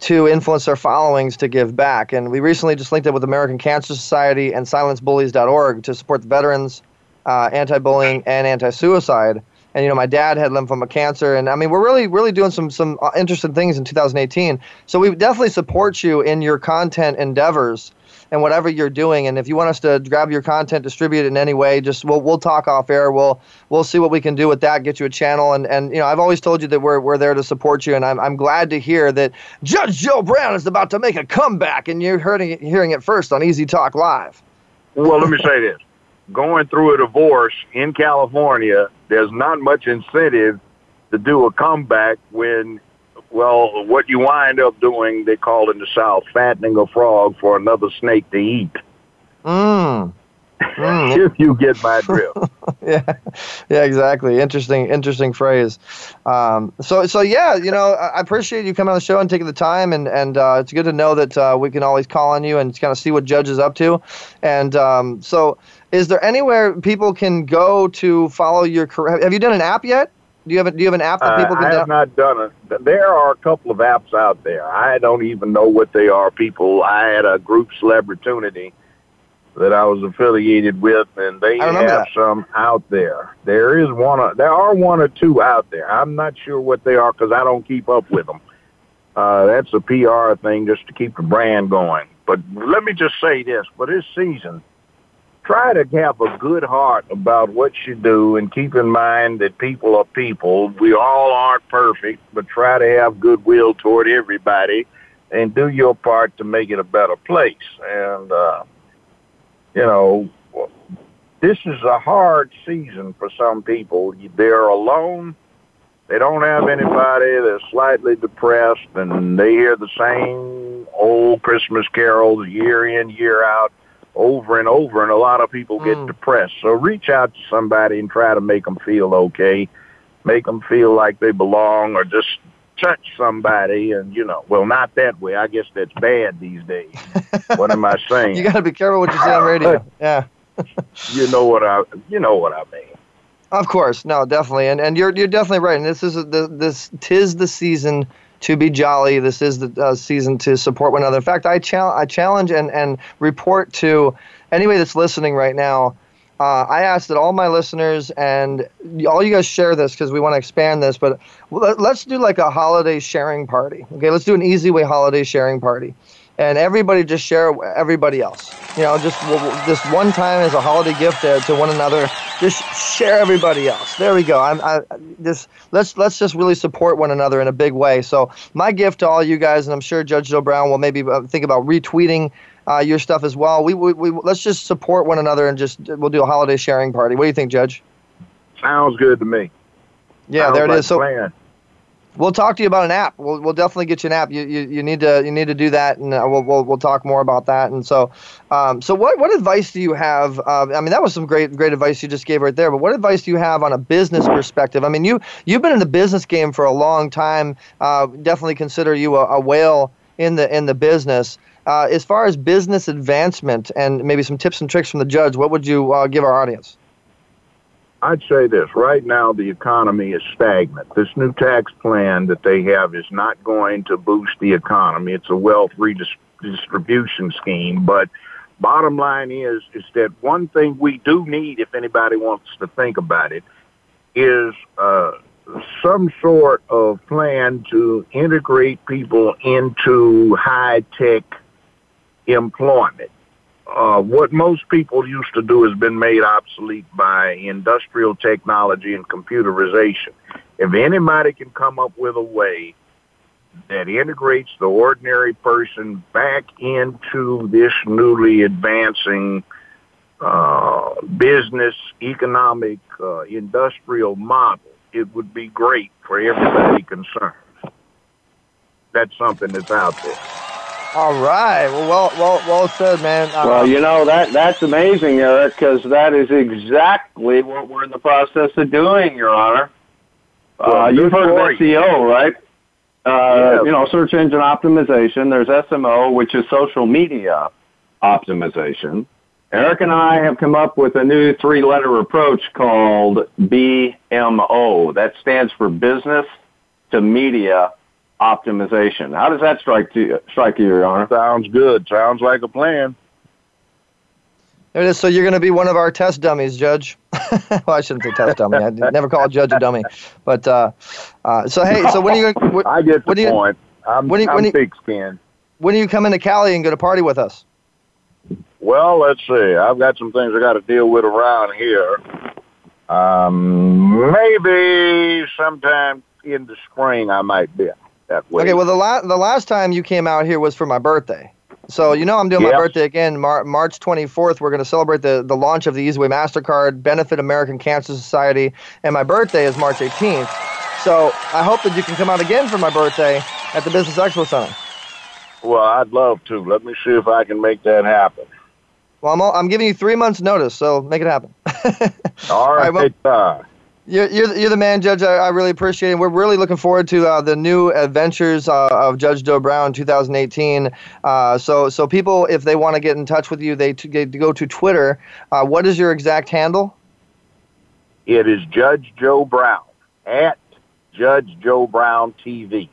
to influence their followings to give back. And we recently just linked up with American Cancer Society and silencebullies.org to support the veterans, uh, anti-bullying, and anti-suicide. And you know, my dad had lymphoma cancer, and I mean, we're really, really doing some some uh, interesting things in 2018. So we definitely support you in your content endeavors and whatever you're doing. And if you want us to grab your content, distribute it in any way, just we'll we'll talk off air. We'll we'll see what we can do with that. Get you a channel, and and you know, I've always told you that we're we're there to support you, and I'm I'm glad to hear that Judge Joe Brown is about to make a comeback, and you're hearing it, hearing it first on Easy Talk Live. Well, let me say this. Going through a divorce in California, there's not much incentive to do a comeback when, well, what you wind up doing, they call in the South, fattening a frog for another snake to eat. Mm. if you get my drift. yeah, yeah, exactly. Interesting, interesting phrase. Um, so, so yeah, you know, I I appreciate you coming on the show and taking the time, and and uh, it's good to know that uh, we can always call on you and kind of see what Judge is up to. And um, so, is there anywhere people can go to follow your career? Have you done an app yet? Do you have a, Do you have an app that Uh, people can I have down- not done it. There are a couple of apps out there. I don't even know what they are. People, I had a group celebrity that I was affiliated with, and they have that. some out there. There is one. Or, there are one or two out there. I'm not sure what they are because I don't keep up with them. Uh, that's a PR thing just to keep the brand going. But let me just say this: for this season, try to have a good heart about what you do and keep in mind that people are people. We all aren't perfect, but try to have goodwill toward everybody and do your part to make it a better place. And, uh, you know, this is a hard season for some people. They're alone. They don't have anybody. They're slightly depressed and they hear the same old Christmas carols year in, year out over and over, and a lot of people get mm. depressed. So reach out to somebody and try to make them feel okay, make them feel like they belong, or just touch somebody. And you know, well, not that way. I guess that's bad these days. what am I saying? You got to be careful what you say on radio. Yeah. you know what I, you know what I mean. Of course, no, definitely, and and you're you're definitely right. And this is the this tis the season to be jolly. This is the uh, season to support one another. In fact, I challenge I challenge and and report to anybody that's listening right now. Uh, I ask that all my listeners and all you guys share this because we want to expand this. But let's do like a holiday sharing party. Okay, let's do an easy way holiday sharing party and everybody just share everybody else. You know, just this one time as a holiday gift to, to one another. Just share everybody else. There we go. I'm I, just let's let's just really support one another in a big way. So my gift to all you guys, and I'm sure Judge Joe Brown will maybe uh, think about retweeting uh, your stuff as well. We, we, we let's just support one another and just we'll do a holiday sharing party. What do you think, Judge? Sounds good to me. Yeah, Sounds there it like is. So. Plan. We'll talk to you about an app. We'll, we'll definitely get you an app. You, you, you need to you need to do that, and uh, we'll, we'll, we'll talk more about that. And so, um, so what what advice do you have? Uh, I mean, that was some great great advice you just gave right there. But what advice do you have on a business perspective? I mean, you you've been in the business game for a long time. Uh, definitely consider you a, a whale in the in the business. Uh, as far as business advancement and maybe some tips and tricks from the judge, what would you uh, give our audience? I'd say this. Right now, the economy is stagnant. This new tax plan that they have is not going to boost the economy. It's a wealth redistribution scheme. But bottom line is, is that one thing we do need, if anybody wants to think about it, is uh, some sort of plan to integrate people into high tech employment uh, what most people used to do has been made obsolete by industrial technology and computerization. If anybody can come up with a way that integrates the ordinary person back into this newly advancing uh, business, economic, uh, industrial model, it would be great for everybody concerned. That's something that's out there. All right. Well, well, well, well said, man. Uh, well, you know that that's amazing, Eric, because that is exactly what we're in the process of doing, Your Honor. Uh, well, uh, you've heard of SEO, right? Uh, yeah. You know, search engine optimization. There's SMO, which is social media optimization. Eric and I have come up with a new three-letter approach called BMO. That stands for Business to Media optimization. How does that strike you, strike you, Your Honor? Sounds good. Sounds like a plan. There it is. So you're going to be one of our test dummies, Judge. well, I shouldn't say test dummy. I never call a judge a dummy. But uh, uh, so hey, so when are you? What, I get the when point. You, I'm, when you, I'm thick skinned. When are you coming to Cali and go to party with us? Well, let's see. I've got some things I got to deal with around here. Um, maybe sometime in the spring I might be that way. Okay, well the last the last time you came out here was for my birthday. So you know I'm doing my birthday again, Mar- March 24th. We're going to celebrate the, the launch of the EasyWay Mastercard, benefit American Cancer Society, and my birthday is March 18th. So I hope that you can come out again for my birthday at the Business Expo Center. Well, I'd love to. Let me see if I can make that happen. Well, I'm, all, I'm giving you three months' notice, so make it happen. all right. All right well, you're, you're, you're the man, Judge. I, I really appreciate it. We're really looking forward to uh, the new adventures uh, of Judge Joe Brown 2018. Uh, so, so people, if they want to get in touch with you, they, to, they go to Twitter. Uh, what is your exact handle? It is Judge Joe Brown at Judge Joe Brown TV.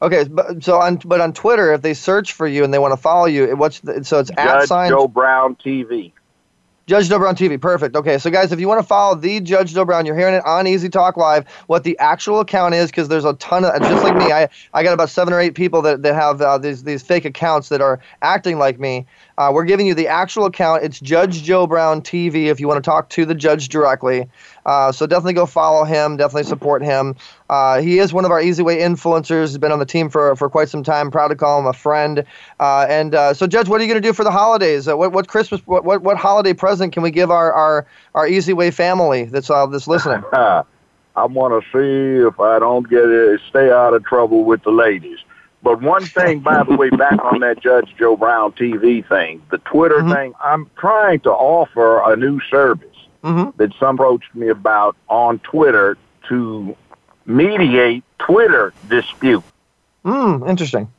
Okay, but so on, but on Twitter, if they search for you and they want to follow you, what's the, so it's Judge at sign Joe Brown TV. Judge Joe Brown TV. Perfect. Okay, so guys, if you want to follow the Judge Brown, you're hearing it on Easy Talk Live. What the actual account is, because there's a ton of just like me. I, I got about seven or eight people that, that have uh, these these fake accounts that are acting like me. Uh, we're giving you the actual account. It's Judge Joe Brown TV if you want to talk to the judge directly. Uh, so definitely go follow him. Definitely support him. Uh, he is one of our Easy Way influencers. He's been on the team for, for quite some time. Proud to call him a friend. Uh, and uh, so, Judge, what are you going to do for the holidays? Uh, what what Christmas? What, what what holiday present can we give our our, our Easy Way family that's uh, that's listening? I want to see if I don't get it, stay out of trouble with the ladies. But one thing, by the way, back on that Judge Joe Brown TV thing, the Twitter mm-hmm. thing, I'm trying to offer a new service mm-hmm. that some approached me about on Twitter to mediate Twitter dispute. Hmm, interesting.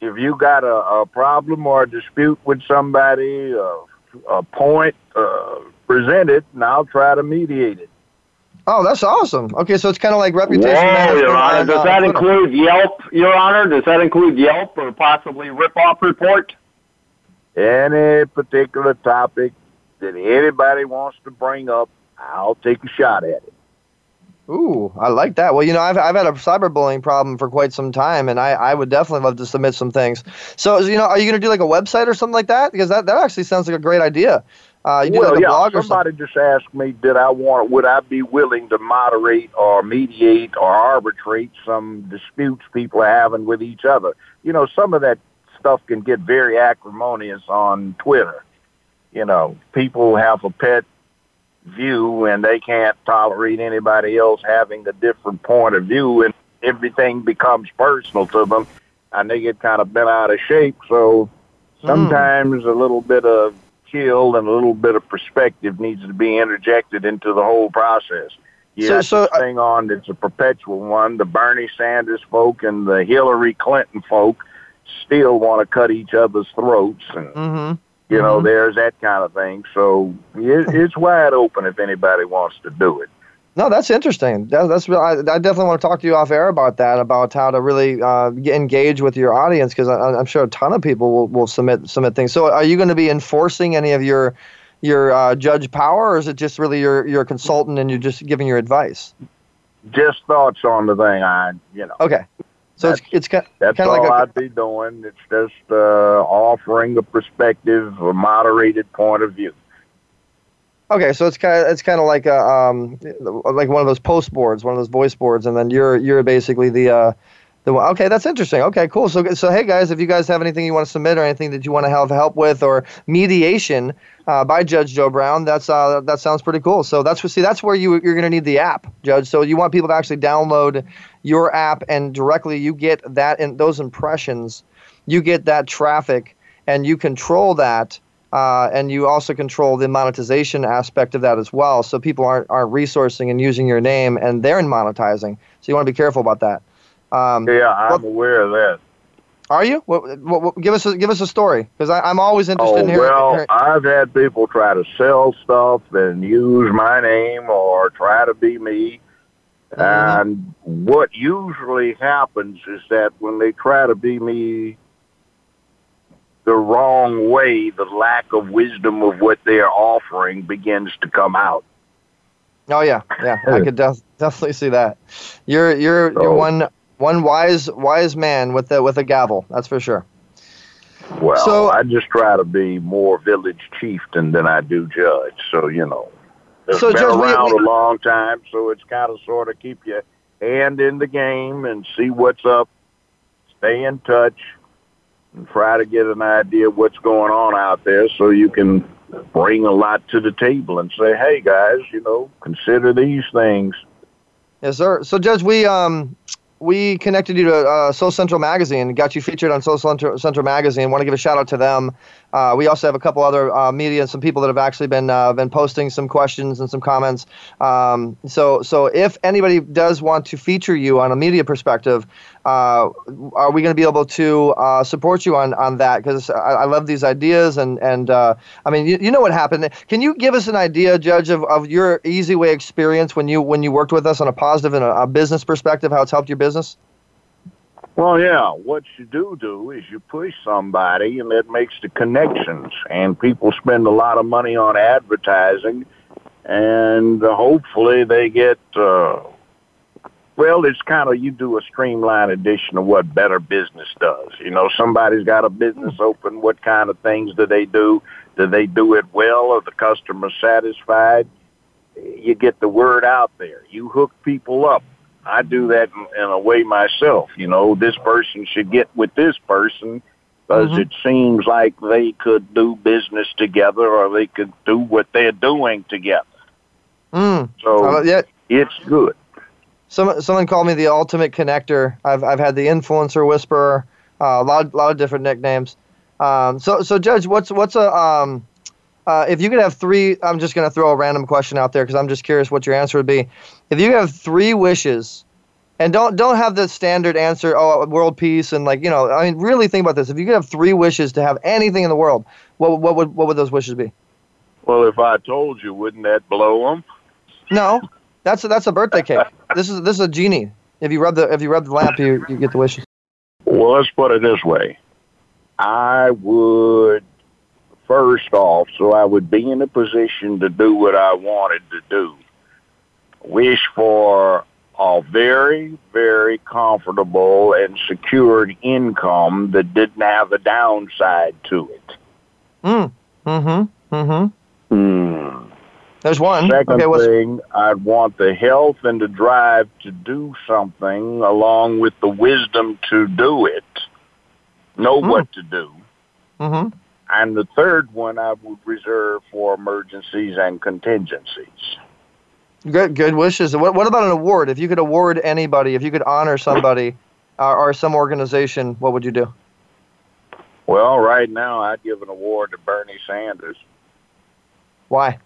If you got a, a problem or a dispute with somebody, uh, a point uh, presented present it, and I'll try to mediate it. Oh, that's awesome. Okay, so it's kind of like reputation Whoa, management. Your Honor. Does uh, that include Yelp, Your Honor? Does that include Yelp or possibly rip-off report? Any particular topic that anybody wants to bring up, I'll take a shot at it. Ooh, I like that. Well, you know, I've, I've had a cyberbullying problem for quite some time, and I, I would definitely love to submit some things. So, you know, are you going to do like a website or something like that? Because that, that actually sounds like a great idea. Uh, you do well, like a yeah. blog or somebody just asked me, did I want? Would I be willing to moderate or mediate or arbitrate some disputes people are having with each other? You know, some of that stuff can get very acrimonious on Twitter. You know, people have a pet view and they can't tolerate anybody else having a different point of view, and everything becomes personal to them, and they get kind of bent out of shape. So sometimes a little bit of chill and a little bit of perspective needs to be interjected into the whole process. You So- so, thing on that's a perpetual one. The Bernie Sanders folk and the Hillary Clinton folk still want to cut each other's throats, and Mm-hmm. You know Mhm. there's that kind of thing. So it, it's wide open if anybody wants to do it. No, that's interesting. That, that's I, I definitely want to talk to you off air about that, about how to really uh, engage with your audience, because I'm sure a ton of people will, will submit submit things. So, are you going to be enforcing any of your your uh, judge power, or is it just really you're you're consultant and you're just giving your advice? Just thoughts on the thing. I you know. Okay, so it's it's kind That's kind of all like a, I'd be doing. It's just uh, offering a perspective, a moderated point of view. Okay, so it's kind of it's kind of like a um like one of those post boards, one of those voice boards, and then you're you're basically the uh the one. Okay, that's interesting. Okay, cool. So so hey guys, if you guys have anything you want to submit or anything that you want to have help with or mediation uh, by Judge Joe Brown, that's uh that sounds pretty cool. So that's see that's where you you're gonna need the app, Judge. So you want people to actually download your app and directly you get that in those impressions, you get that traffic, and you control that uh, and you also control the monetization aspect of that as well. So people aren't aren't resourcing and using your name, and they're monetizing. So you want to be careful about that. Um, Yeah, I'm aware of that. are you? What, what, what, give us a, give us a story because I'm always interested Oh in hearing. well, hearing- I've had people try to sell stuff and use my name or try to be me. Mm-hmm. And what usually happens is that when they try to be me the wrong way, the lack of wisdom of what they're offering begins to come out. oh yeah, yeah, I could def- definitely see that. You're you're you're one one wise wise man with the with a gavel. That's for sure. Well, So- I just try to be more village chieftain than I do judge. So you know, it's So, been Judge, we- around we- a long time, so it's kind of sort of keep your hand in the game and see what's up, stay in touch, and try to get an idea of what's going on out there, so you can bring a lot to the table and say, "Hey guys, you know, consider these things." Yes, sir. So, Judge, we um we connected you to uh, Soul Central Magazine, got you featured on Soul Central, Central Magazine. Want to give a shout out to them. Uh, we also have a couple other uh, media and some people that have actually been uh, been posting some questions and some comments. Um, so, so if anybody does want to feature you on a media perspective, uh, are we going to be able to uh, support you on, on that? Because I, I love these ideas, and and uh, I mean, you, you know what happened. Can you give us an idea, Judge, of, of your Easy Way experience when you when you worked with us on a positive and a, a business perspective, how it's helped your business? Well, yeah, what you do do is you push somebody, and that makes the connections. And people spend a lot of money on advertising, and hopefully they get. Uh, well, it's kind of you do a streamlined edition of what Better Business does. You know, somebody's got a business open. What kind of things do they do? Do they do it well? Are the customers satisfied? You get the word out there. You hook people up. I do that in, a way myself. You know, this person should get with this person because Mhm. it seems like they could do business together or they could do what they're doing together. Mm. So Uh, yeah. it's good. Some, someone called me the ultimate connector. I've, I've had the influencer whisperer, uh, a lot, lot of different nicknames. Um, so, so Judge, what's what's a um, uh, if you could have three? I'm just going to throw a random question out there because I'm just curious what your answer would be. If you have three wishes, and don't don't have the standard answer, oh, world peace, and like you know, I mean, really think about this. If you could have three wishes to have anything in the world, what what would what would those wishes be? Well, if I told you, wouldn't that blow them? No, that's a, that's a birthday cake. This is this is a genie. If you rub the if you rub the lamp, you, you get the wishes. Well, let's put it this way. I would first off, so I would be in a position to do what I wanted to do. Wish for a very, very comfortable and secured income that didn't have a downside to it. Mm. Mm-hmm. Mm-hmm. Hmm. There's one. Second okay, what's, thing, I'd want the health and the drive to do something along with the wisdom to do it, know Hmm. what to do. mm-hmm. And the third one I would reserve for emergencies and contingencies. Good, good wishes. What, what about an award? If you could award anybody, if you could honor somebody uh, or some organization, what would you do? Well, right now I'd give an award to Bernie Sanders Why?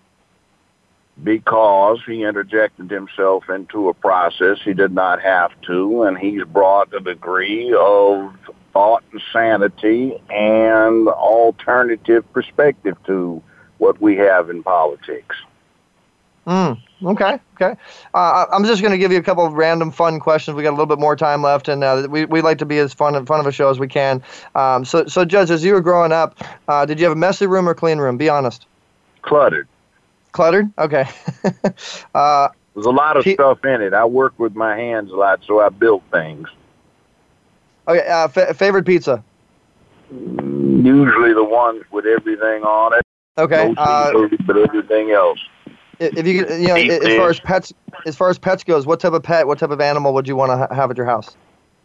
because he interjected himself into a process he did not have to, and he's brought a degree of thought and sanity and alternative perspective to what we have in politics. Mm, okay, okay. Uh, I'm just going to give you a couple of random fun questions. We got a little bit more time left, and uh, we we like to be as fun and fun of a show as we can. Um, so, so Judge, as you were growing up, uh, did you have a messy room or clean room? Be honest. Cluttered. Cluttered. Okay. uh, There's a lot of Pe- stuff in it. I work with my hands a lot, so I built things. okay. Uh, fa- favorite pizza. Usually the ones with everything on it. Okay. Uh, but everything else. If you could, you know, Deep as far as pets, as far as pets goes, what type of pet, what type of animal would you want to ha- have at your house?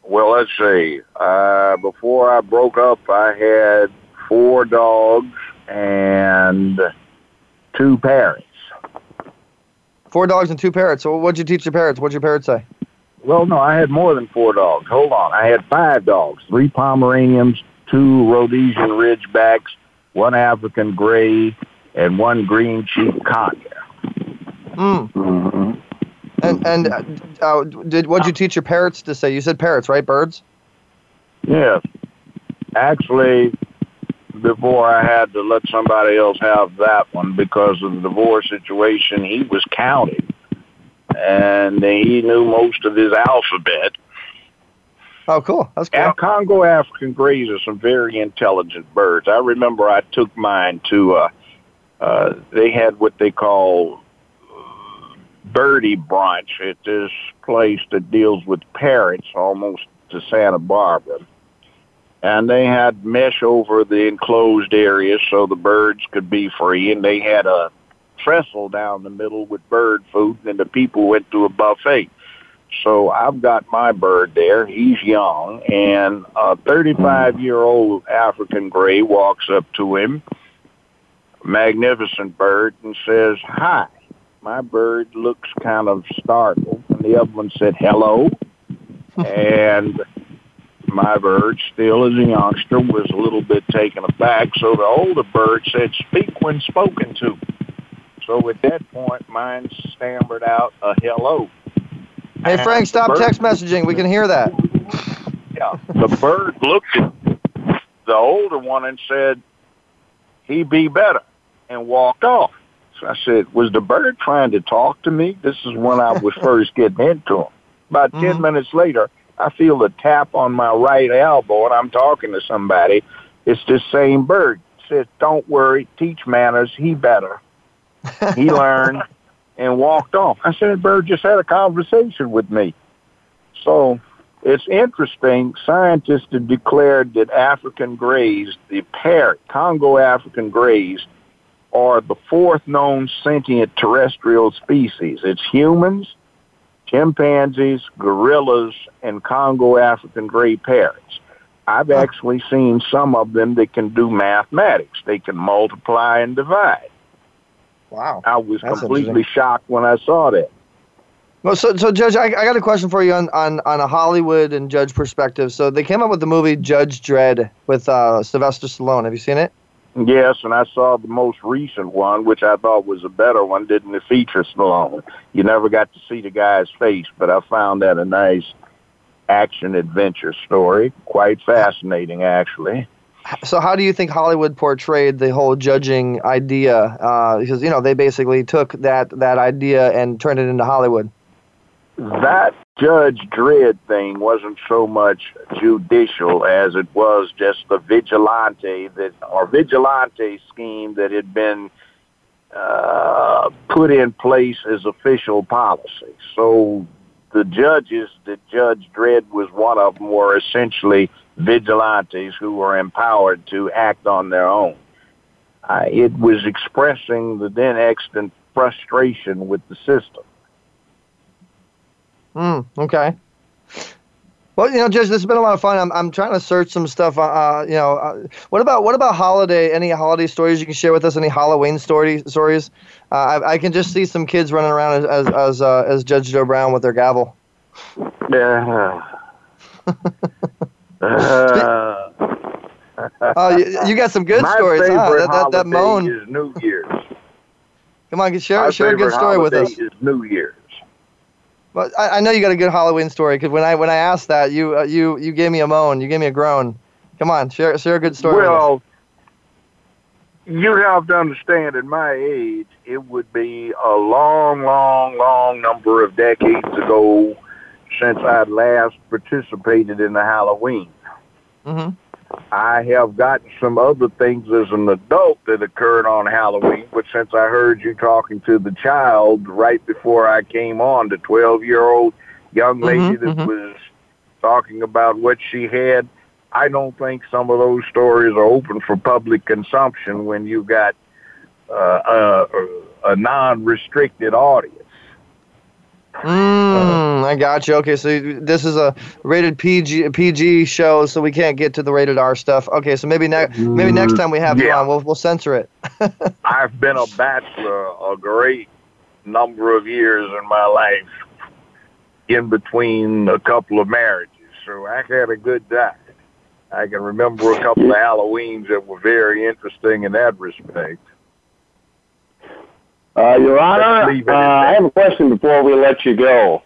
Well, let's see. Uh, before I broke up, I had four dogs and two parrots. Four dogs and two parrots. So, what'd you teach your parrots? What'd your parrots say? Well, no, I had more than four dogs. Hold on. I had five dogs, three Pomeranians, two Rhodesian Ridgebacks, one African Gray, and one green cheek conure. Mm. Mm-hmm. And and uh, uh, did what'd you teach your parrots to say? You said parrots, right? Birds. Yes. Actually, before I had to let somebody else have that one because of the divorce situation, he was counting. And he knew most of his alphabet. Oh, cool. That's cool. And Congo African greys are some very intelligent birds. I remember I took mine to, uh, uh, they had what they call birdie brunch at this place that deals with parrots almost to Santa Barbara. And they had mesh over the enclosed area so the birds could be free. And they had a trestle down the middle with bird food, and the people went to a buffet. So I've got my bird there. He's young, and a 35 year old African gray walks up to him, magnificent bird, and says, Hi. My bird looks kind of startled, and the other one said, Hello. and my bird, still as a youngster, was a little bit taken aback. So the older bird said, Speak when spoken to. So at that point, mine stammered out a hello. Hey And Frank, stop bird- text messaging. We can hear that. Yeah. The bird looked at the older one and said, he be better, and walked off. I said, was the bird trying to talk to me? This is when I was first getting into him. About 10 mm-hmm. minutes later, I feel a tap on my right elbow, and I'm talking to somebody. It's this same bird. Said, don't worry, teach manners, he better. He learned and walked off. I said, bird just had a conversation with me. So it's interesting. Scientists have declared that African greys, the parrot, Congo African greys, are the fourth known sentient terrestrial species. It's humans, chimpanzees, gorillas, and Congo African gray parrots. I've actually seen some of them that can do mathematics. They can multiply and divide. Wow. I was That's completely shocked when I saw that. Well, so, so Judge, I, I got a question for you on, on, on a Hollywood and Judge perspective. So they came up with the movie Judge Dredd with uh, Sylvester Stallone. Have you seen it? Yes, and I saw the most recent one, which I thought was a better one, didn't feature Stallone? You never got to see the guy's face, but I found that a nice action adventure story. Quite fascinating, actually. so how do you think Hollywood portrayed the whole judging idea? Uh, because you know they basically took that that idea and turned it into Hollywood. That Judge Dredd thing wasn't so much judicial as it was just the vigilante that or vigilante scheme that had been uh, put in place as official policy. So the judges that Judge Dredd was one of them were essentially vigilantes who were empowered to act on their own. Uh, it was expressing the then extant frustration with the system. Hmm. Okay. Well, you know, Judge, this has been a lot of fun. I'm, I'm trying to search some stuff. Uh, uh you know, uh, what about what about holiday? Any holiday stories you can share with us? Any Halloween story stories? Uh, I, I, can just see some kids running around as as as, uh, as Judge Joe Brown with their gavel. Yeah. Uh, oh, you, you, got some good My stories, huh? That, that, that moan. is New Year's. Come on, share, My share a good story with us. is New Year's. Well, I, I know you got a good Halloween story because when I when I asked that, you uh, you you gave me a moan, you gave me a groan. Come on, share share a good story. Well, you have to understand, at my age, it would be a long, long, long number of decades ago since I last participated in the Halloween. Mm-hmm. I have gotten some other things as an adult that occurred on Halloween, but since I heard you talking to the child right before I came on, the 12 year old young lady mm-hmm, that mm-hmm. was talking about what she had, I don't think some of those stories are open for public consumption when you've got uh, a, a non restricted audience. Mm, I got you. Okay, so this is a rated PG PG show, so we can't get to the rated R stuff. Okay, so maybe next maybe next time we have yeah. you on, we'll we'll censor it. I've been a bachelor a great number of years in my life, in between a couple of marriages, so I had a good time. I can remember a couple of Halloweens that were very interesting in that respect. Uh, Your Honor, uh, I have a question before we let you go.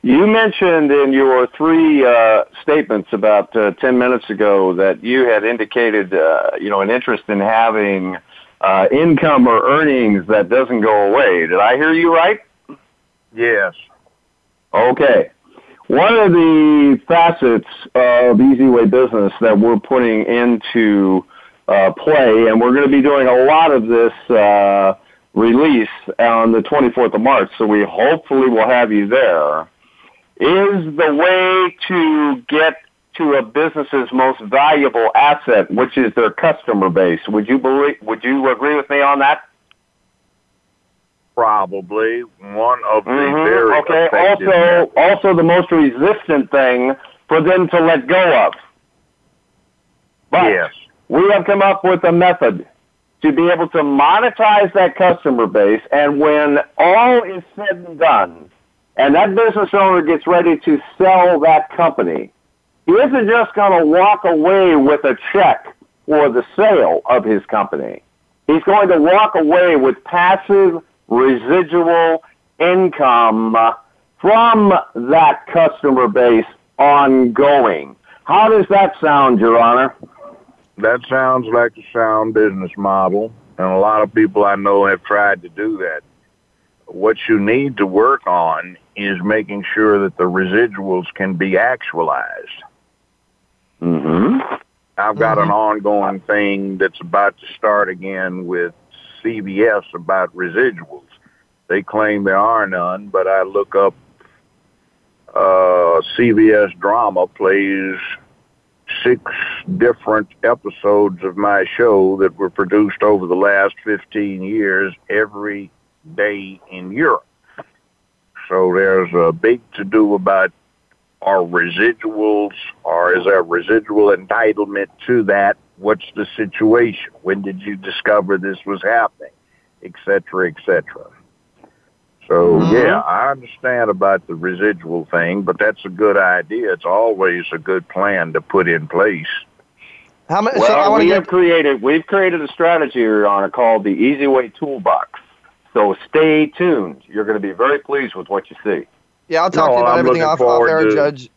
You mentioned in your three uh, statements about uh, 10 minutes ago that you had indicated, uh, you know, an interest in having uh, income or earnings that doesn't go away. Did I hear you right? Yes. Okay. One of the facets of Easy Way Business that we're putting into uh, play, and we're going to be doing a lot of this uh, release on the 24th of March, so we hopefully will have you there, is the way to get to a business's most valuable asset, which is their customer base. Would you believe, would you agree with me on that? Probably one of the Mhm. very okay. Also, methods. also the most resistant thing for them to let go of. But yes. we have come up with a method to be able to monetize that customer base. And when all is said and done, and that business owner gets ready to sell that company, he isn't just going to walk away with a check for the sale of his company. He's going to walk away with passive residual income from that customer base ongoing. How does that sound, Your Honor? That sounds like a sound business model, and a lot of people I know have tried to do that. What you need to work on is making sure that the residuals can be actualized. Mm-hmm. I've got an ongoing thing that's about to start again with CBS about residuals. They claim there are none, but I look up uh, CBS drama plays six different episodes of my show that were produced over the last 15 years every day in Europe. So there's a big to do about our residuals or is there residual entitlement to that? What's the situation? When did you discover this was happening? Et cetera, et cetera. So Mhm. yeah, I understand about the residual thing, but that's a good idea. It's always a good plan to put in place. How many? Well, so I we to have created we've created a strategy, on Honor, called the Easy Way Toolbox. So stay tuned. You're going to be very pleased with what you see. Yeah, I'll talk to you about I'm everything looking off, off forward air, to- Judge.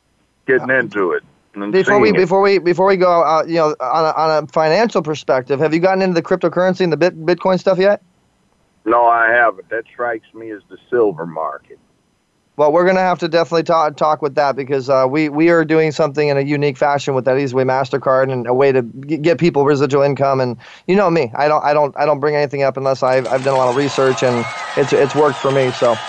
Getting into it. Before we it. before we before we go, uh, you know, on a, on a financial perspective, have you gotten into the cryptocurrency and the bit Bitcoin stuff yet? No, I haven't. That strikes me as the silver market. Well, we're gonna have to definitely talk talk with that because uh, we we are doing something in a unique fashion with that Easyway Mastercard and a way to g- get people residual income. And you know me, I don't I don't I don't bring anything up unless I've I've done a lot of research and it's it's worked for me. So.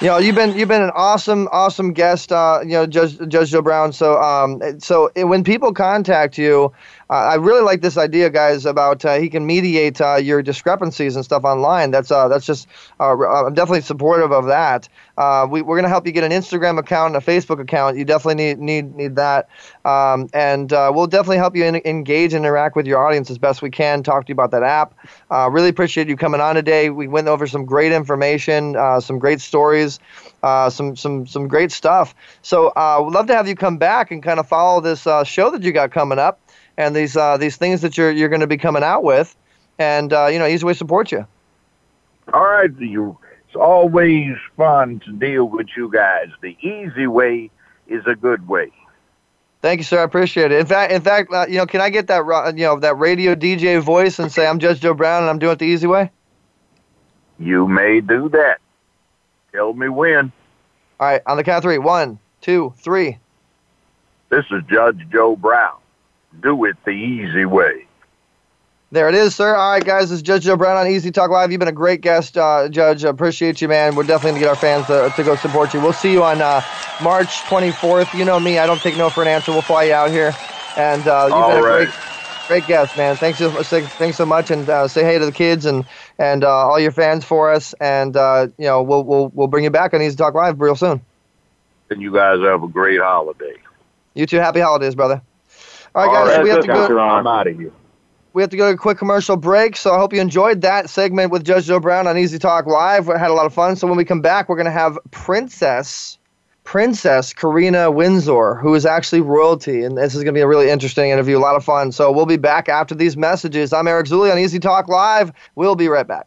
You know, you've been you've been an awesome awesome guest. Uh, you know, Judge Judge Joe Brown. So um, so it- when people contact you, uh, I really like this idea, guys, about uh, he can mediate uh, your discrepancies and stuff online. That's uh, that's just uh, I'm definitely supportive of that. Uh, we, we're going to help you get an Instagram account and a Facebook account. You definitely need need need that, um, and uh, we'll definitely help you in, engage and interact with your audience as best we can. Talk to you about that app. Uh, really appreciate you coming on today. We went over some great information, uh, some great stories, uh, some some some great stuff. So uh, we'd love to have you come back and kind of follow this uh, show that you got coming up and these uh, these things that you're you're going to be coming out with, and uh, you know, Easy Way to support you. All right, you. It's always fun to deal with you guys. The easy way is a good way. Thank you, sir. I appreciate it. In fact, in fact, uh, you know, can I get that you know that radio DJ voice and say I'm Judge Joe Brown and I'm doing it the easy way? You may do that. Tell me when. All right, on the count of three. One, two, three. This is Judge Joe Brown. Do it the easy way. There it is, sir. All right, guys, this is Judge Joe Brown on Easy Talk Live. You've been a great guest, uh, Judge. Appreciate you, man. We're definitely going to get our fans to, to go support you. We'll see you on uh, March 24th. You know me, I don't take no for an answer. We'll fly you out here. And uh, you've All been a right. great, great guest, man. Thanks so, thanks so much. And uh, say hey to the kids and, and uh, all your fans for us. And, uh, you know, we'll, we'll, we'll bring you back on Easy Talk Live real soon. And you guys have a great holiday. You too. Happy holidays, brother. All right, guys, right, we have to go. I'm out of here. We have to go to a quick commercial break. So I hope you enjoyed that segment with Judge Joe Brown on Easy Talk Live. We had a lot of fun. So when we come back, we're going to have Princess, Princess Karina Windsor, who is actually royalty. And this is going to be a really interesting interview, a lot of fun. So we'll be back after these messages. I'm Eric Zuley on Easy Talk Live. We'll be right back.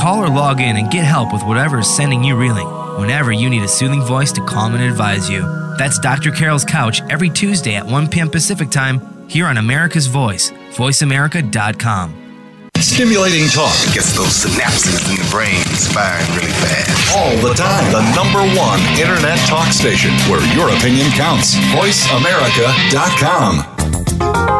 Call or log in and get help with whatever is sending you reeling whenever you need a soothing voice to calm and advise you. That's Dr. Carole's Couch every Tuesday at 1 p.m. Pacific Time here on America's Voice, voiceamerica.com. Stimulating talk Gets those synapses in the brain firing really fast. all the time. The number one internet talk station where your opinion counts. VoiceAmerica.com.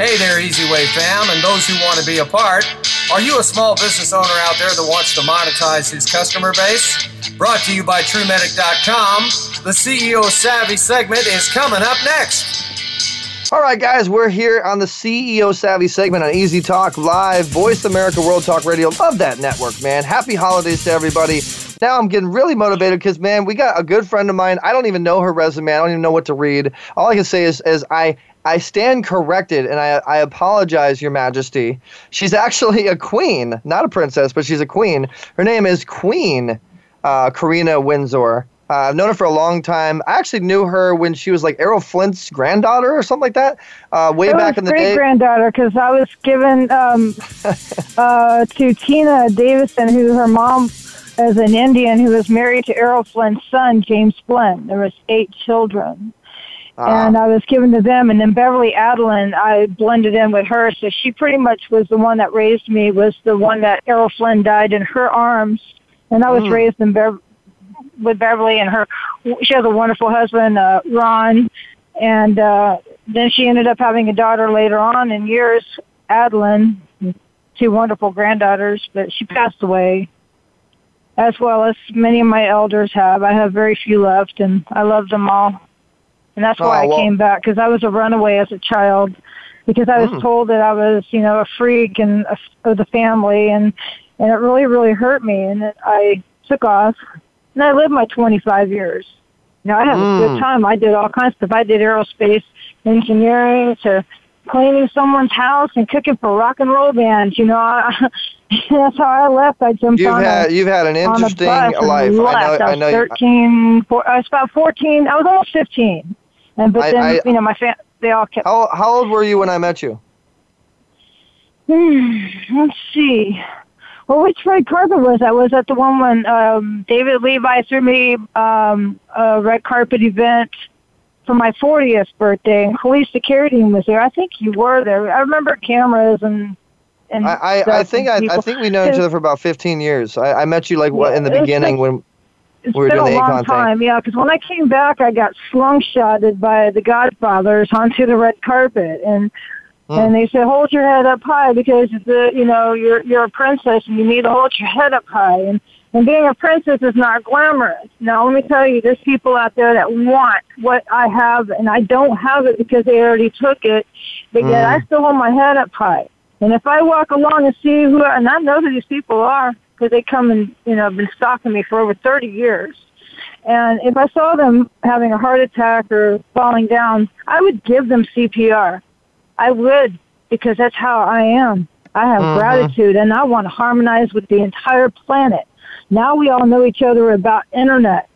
Hey there, Easy Way fam, and those who want to be a part. Are you a small business owner out there that wants to monetize his customer base? Brought to you by TrueMedic.com, the CEO Savvy segment is coming up next. All right, guys, we're here on the CEO Savvy segment on Easy Talk Live, Voice America World Talk Radio. Love that network, man. Happy holidays to everybody. Now I'm getting really motivated because, man, we got a good friend of mine. I don't even know her resume. I don't even know what to read. All I can say is, is I I stand corrected and I, I apologize, Your Majesty. She's actually a queen, not a princess, but she's a queen. Her name is Queen uh, Karina Windsor. Uh, I've known her for a long time. I actually knew her when she was like Errol Flynn's granddaughter or something like that, uh, way It back in the great day. granddaughter because I was given um, uh, to Tina Davison, who her mom is an Indian who was married to Errol Flynn's son, James Flynn. There was eight children. Ah. And I was given to them, and then Beverly Aadland, I blended in with her. So she pretty much was the one that raised me. Was the one that Errol Flynn died in her arms, and I was Mm. raised in Bev- with Beverly and her. She has a wonderful husband, uh, Ron, and uh, then she ended up having a daughter later on in years, Adeline, two wonderful granddaughters, but she passed away, as well as many of my elders have. I have very few left, and I love them all. And that's why Oh, well- I came back, because I was a runaway as a child, because I was Mm. told that I was, you know, a freak and a, of the family, and and it really, really hurt me, and it, I took off, and I lived my 25 years. You know, I had a Mm. good time. I did all kinds of stuff. I did aerospace engineering to cleaning someone's house and cooking for rock and roll bands. You know, I, that's how I left. I jumped You've on had a, you've had an interesting life. I know. I I was know. you- 13. Four, I was about 14. I was almost 15. And but I- then I- you know my fam- they all kept. How how old were you when I met you? Hmm, let's see. Well, which red carpet was that? Was that the one when um, David Levi threw me um, a red carpet event for my 40th birthday, and Calista Carradine was there. I think you were there. I remember cameras and and. I, I, I think I, I think we know each other for about 15 years. I, I met you like what in the Yeah, beginning like- when It's been a long thing. time, yeah. Because when I came back, I got slungshotted by the Godfathers onto the red carpet, and Hmm. and they said, "Hold your head up high because the you know you're you're a princess and you need to hold your head up high." And and being a princess is not glamorous. Now, let me tell you, there's people out there that want what I have, and I don't have it because they already took it. But yet, Mm. I still hold my head up high. And if I walk along and see who, and I know who these people are because they come and you know have been stalking me for over 30 years. And if I saw them having a heart attack or falling down, I would give them CPR. I would because that's how I am. I have Mhm. gratitude and I want to harmonize with the entire planet. Now we all know each other about internet.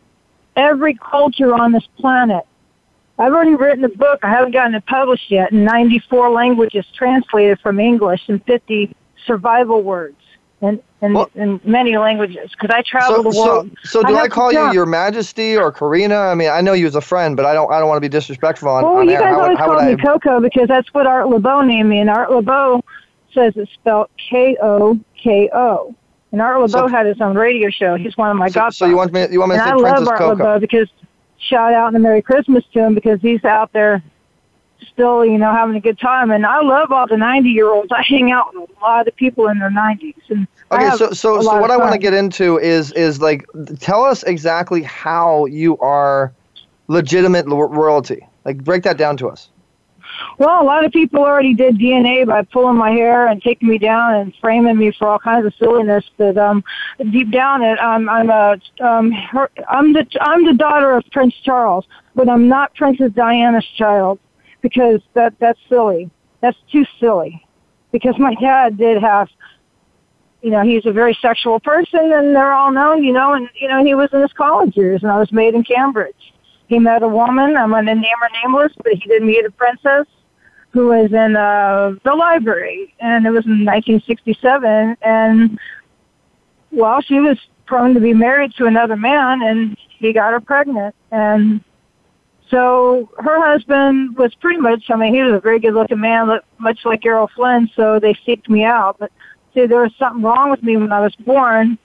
Every culture on this planet. I've already written a book. I haven't gotten it published yet in 94 languages translated from English and 50 survival words and in, in many languages because I travel So, the world. so, so do I, to call you. Your Majesty or Karina? I mean, I know you as a friend, but I don't. I don't want to be disrespectful on, Well, on you air. guys How always how call me I- Coco because that's what Art Laboe named me, and Art Laboe says it's spelled K O K O. And Art Laboe had his own radio show. He's one of my So, godfathers. so you want me? You want me to and say I Princess love Art Coco? Laboe because shout out and a Merry Christmas to him because he's out there still, you know, having a good time. And I love all the 90 year olds. I hang out with a lot of people in their 90s. And I Okay, so so so what I want to get into is is like tell us exactly how you are legitimate lo- royalty. Like break that down to us. Well, a lot of people already did DNA by pulling my hair and taking me down and framing me for all kinds of silliness. But um, deep down, it I'm I'm a um, her, I'm the I'm the daughter of Prince Charles, but I'm not Princess Diana's child because that that's silly. That's too silly. Because my dad did have, you know, he's a very sexual person, and they're all known, you know, and you know he was in his college years, and I was made in Cambridge. He met a woman. I'm going to name her nameless, but he did meet a princess who was in uh, the library, and it was in 1967. And well, she was prone to be married to another man, and he got her pregnant. And so her husband was pretty much, I mean, he was a very good looking man, much like Errol Flynn, so they seeked me out. But there was something wrong with me when I was born,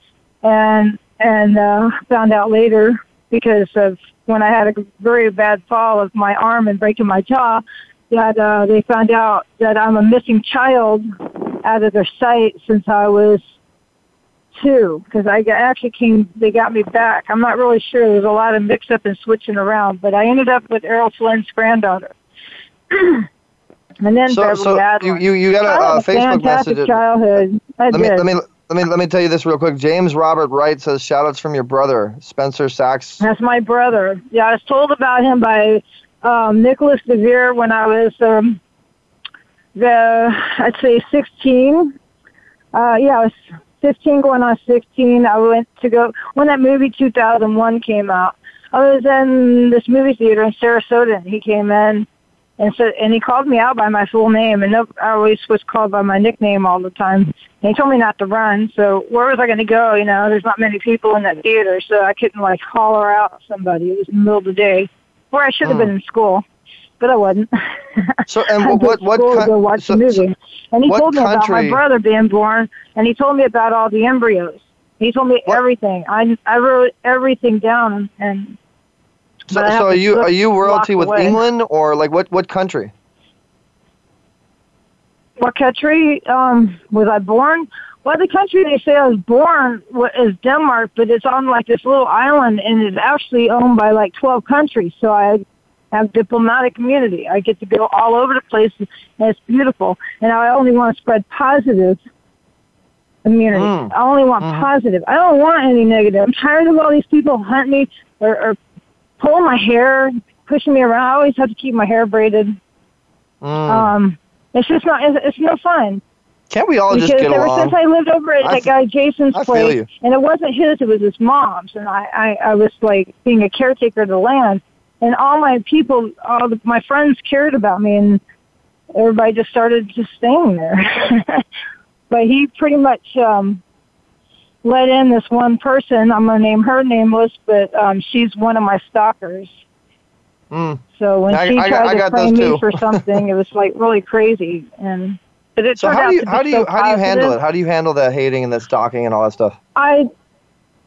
and and uh, found out later because of when I had a very bad fall of my arm and breaking my jaw, that uh, they found out that I'm a missing child out of their sight since I was two. Because I actually came, they got me back. I'm not really sure. There's a lot of mix up and switching around, but I ended up with Errol Flynn's granddaughter. And then So, so you, you, you got a, uh Facebook message. childhood. I let me, let me let me let me tell you this real quick. James Robert Wright says shout outs from your brother Spencer Sachs. That's my brother. Yeah, I was told about him by um, Nicholas DeVere when I was, um, the I'd say 16. Uh, yeah, I was 15 going on 16. I went to go when that movie 2001 came out. I was in this movie theater in Sarasota, and he came in and said, and he called me out by my full name, and no, I always was called by my nickname all the time. And he told me not to run. So where was I going to go? You know, there's not many people in that theater, so I couldn't like holler out at somebody. It was in the middle of the day, where I should have Hmm. been in school, but I wasn't. So and I what what what, watch so- the movie. and he told me about my brother being born, and he told me about all the embryos. He told me everything. I I wrote everything down, and So, but I have so are you are you royalty with away. England or like what what country? What country um, was I born? Well, the country they say I was born is Denmark, but it's on like this little island, and it's actually owned by like 12 countries. So I have diplomatic immunity. I get to go all over the place, and it's beautiful. And I only want to spread positive immunity. Mm. I only want positive. I don't want any negative. I'm tired of all these people hunting me or, or pulling my hair, pushing me around. I always have to keep my hair braided. Mm. Um, it's just not. It's, it's no fun. Can't we all because just get ever along? since I lived over at I that f- guy Jason's I place, and it wasn't his, it was his mom's, and I, I, I was like being a caretaker of the land, and all my people, all the, my friends cared about me, and everybody just started just staying there. but he pretty much um, let in this one person. I'm gonna name her nameless, but um, she's one of my stalkers. Mm. So when I- she I got- tried I to got frame those me for something, it was like really crazy. And but it So turned how out do you to be how do you so how do you handle it? How do you handle the hating and the stalking and all that stuff? I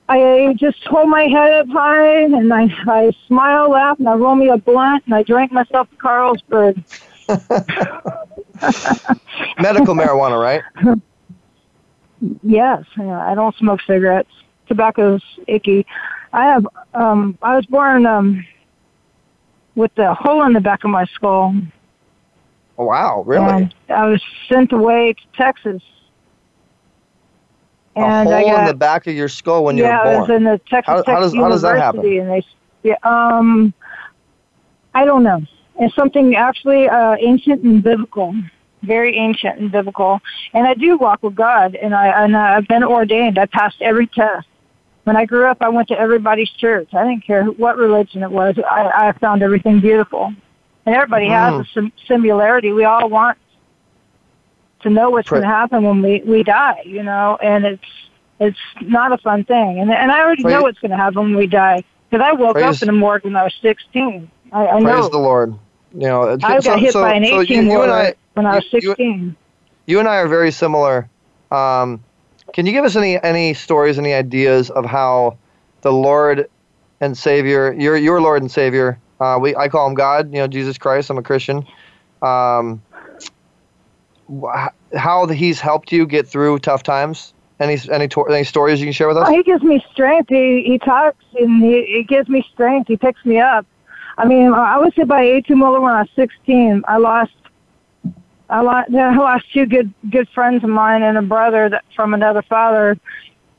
I just hold my head up high and I I smile, laugh, and I roll me a blunt and I drink myself a Carlsberg. Medical marijuana, right? Yes, yeah, I don't smoke cigarettes. Tobacco's icky. I have um I was born um with a hole in the back of my skull. Oh, wow, really? And I was sent away to Texas. a And hole I got in the back of your skull when yeah, you I was in the Texas How- how Tech does- how does that happen? And they, yeah, um, I don't know. It's something actually uh, ancient and biblical, very ancient and biblical. And I do walk with God, and I and I've been ordained. I passed every test. When I grew up, I went to everybody's church. I didn't care what religion it was. I, I found everything beautiful, and everybody Mm. has a sim- similarity. We all want to know what's going to happen when we we die, you know, and it's it's not a fun thing. And and I already Praise- know what's going to happen when we die because I woke Praise- up in the morgue when I was 16. I, I know. Praise the Lord. You know, I got so- hit so- by an so 18 you, you and I, wheeler when I was you- you- 16. you and I are very similar. Um, can you give us any any stories, any ideas of how the Lord and Savior, your your Lord and Savior, uh, we I call him God, you know, Jesus Christ. I'm a Christian. Um, how he's helped you get through tough times? Any any any stories you can share with us? Oh, he gives me strength. He he talks and he, he gives me strength. He picks me up. I mean, I was hit by a 18 wheeler when I was 16. I lost. I lost. I lost two good good friends of mine and a brother that, from another father,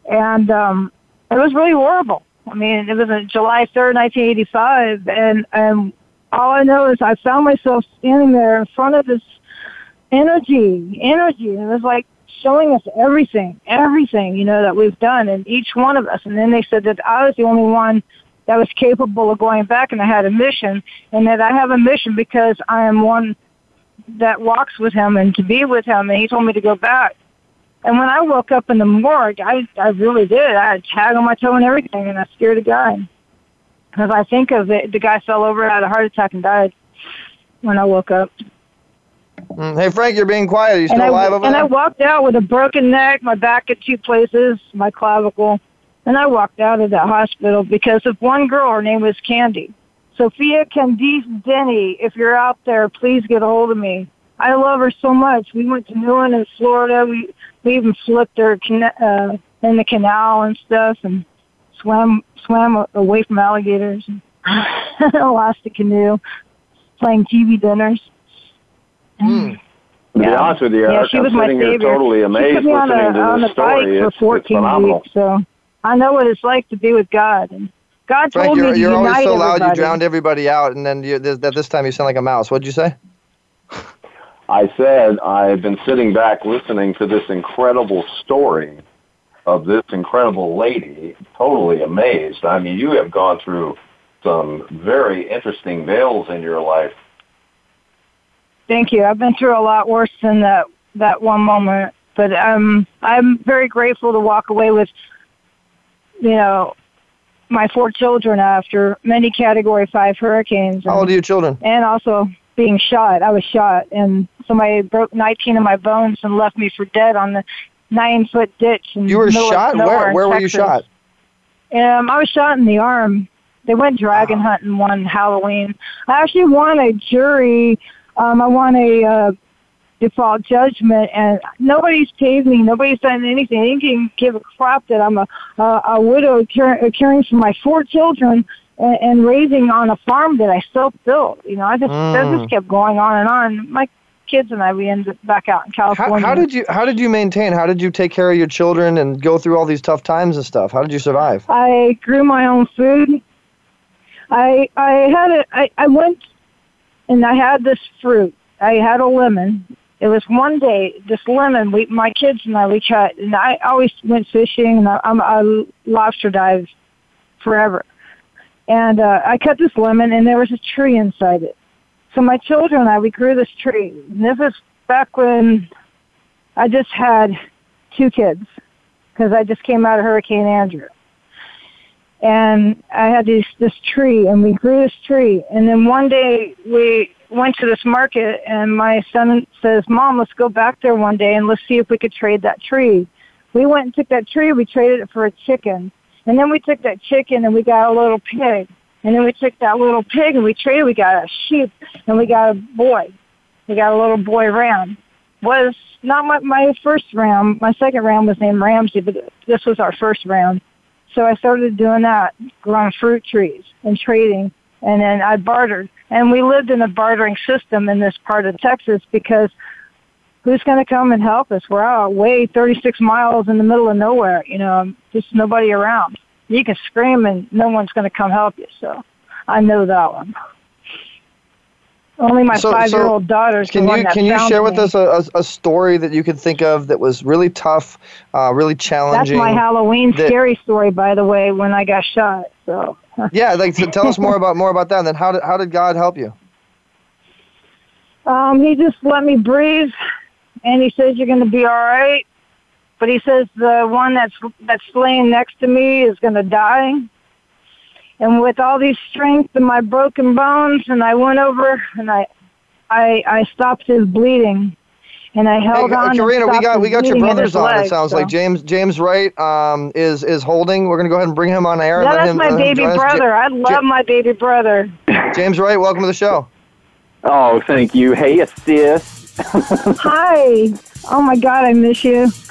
and um, it was really horrible. I mean, it was on July 3rd, 1985, and and all I know is I found myself standing there in front of this energy, energy. And it was like showing us everything, everything, you know, that we've done and each one of us. And then they said that I was the only one that was capable of going back and I had a mission and that I have a mission because I am one that walks with him and to be with him. And he told me to go back. And when I woke up in the morgue, I, I really did. I had a tag on my toe and everything and I scared a guy. Because I think of it, the guy fell over, had a heart attack and died when I woke up. Mm, Hey Frank, you're being quiet. Are you still and I, alive over and there? I walked out with a broken neck, my back at two places, my clavicle, and I walked out of that hospital because of one girl. Her name was Candy. Sophia Candice Denny. If you're out there, please get a hold of me. I love her so much. We went to Newland in Florida. We we even flipped her uh, in the canal and stuff, and swam swam away from alligators. And lost a canoe, playing TV dinners. To be honest with you, yeah, Eric, she I'm was my sitting here totally she amazed put me on, listening a, to on this story. for It's, it's 14 phenomenal. weeks, so I know what it's like to be with God. And God Frank, told you're, me you're always unite so loud. You drowned everybody out, and then you, this, this time you sound like a mouse. What'd you say? I said I've been sitting back listening to this incredible story of this incredible lady, totally amazed. I mean, you have gone through some very interesting veils in your life. Thank you. I've been through a lot worse than that that one moment, but um, I'm very grateful to walk away with, you know, my four children after many Category Five hurricanes. How old are your children? And also being shot. I was shot, and somebody broke 19 of my bones and left me for dead on the nine foot ditch. You were the middle of shot. Where where were you shot? Um, I was shot in the arm. They went dragon hunting one Halloween. I actually won a jury. Um, I won a uh, default judgment, and nobody's paid me. Nobody's done anything. They didn't even give a crap that I'm a a, a widow caring, caring for my four children and, and raising on a farm that I self built. You know, I just that Mm. just kept going on and on. My kids and I we ended up back out in How, California. how did you how did you maintain? How did you take care of your children and go through all these tough times and stuff? How did you survive? I grew my own food. I I had a I, I went and I had this fruit. I had a lemon. It was one day this lemon. We my kids and I we cut and I always went fishing and I, I'm I lobster dive forever. And uh, I cut this lemon and there was a tree inside it. So my children and I we grew this tree. And this is back when I just had two kids because I just came out of Hurricane Andrew and I had this this tree, and we grew this tree. And then one day we went to this market, and my son says, "Mom, let's go back there one day and let's see if we could trade that tree." We went and took that tree. We traded it for a chicken, and then we took that chicken and we got a little pig, and then we took that little pig and we traded. We got a sheep, and we got a boy. We got a little boy ram. Was not my, my first ram. My second ram was named Ramsey, but this was our first ram. So I started doing that, growing fruit trees and trading. And then I bartered. And we lived in a bartering system in this part of Texas because who's going to come and help us? We're out way 36 miles in the middle of nowhere, you know, just nobody around. You can scream and no one's going to come help you. So I know that one. Only my So- so five-year-old daughter's Can you can you share with me. us a, a, a story that you could think of that was really tough, uh, really challenging? That's my Halloween that- scary story, by the way, when I got shot. So Yeah, like so tell us more about more about that. And then how did how did God help you? Um, he just let me breathe, and he says you're going to be all right. But he says the one that's that's laying next to me is going to die. And with all these strength and my broken bones, and I went over and I, I, I stopped his bleeding, and I held Hey, uh, on. and Karina, we got we got your brothers his on. leg, it sounds so. like James James Wright um, is is holding. We're gonna go ahead and bring him on air. Yeah, that's him, my baby join. Ja- brother. I love my baby brother. James Wright, welcome to the show. Oh, thank you. Hey, sis. Hi. Oh my God, I miss you.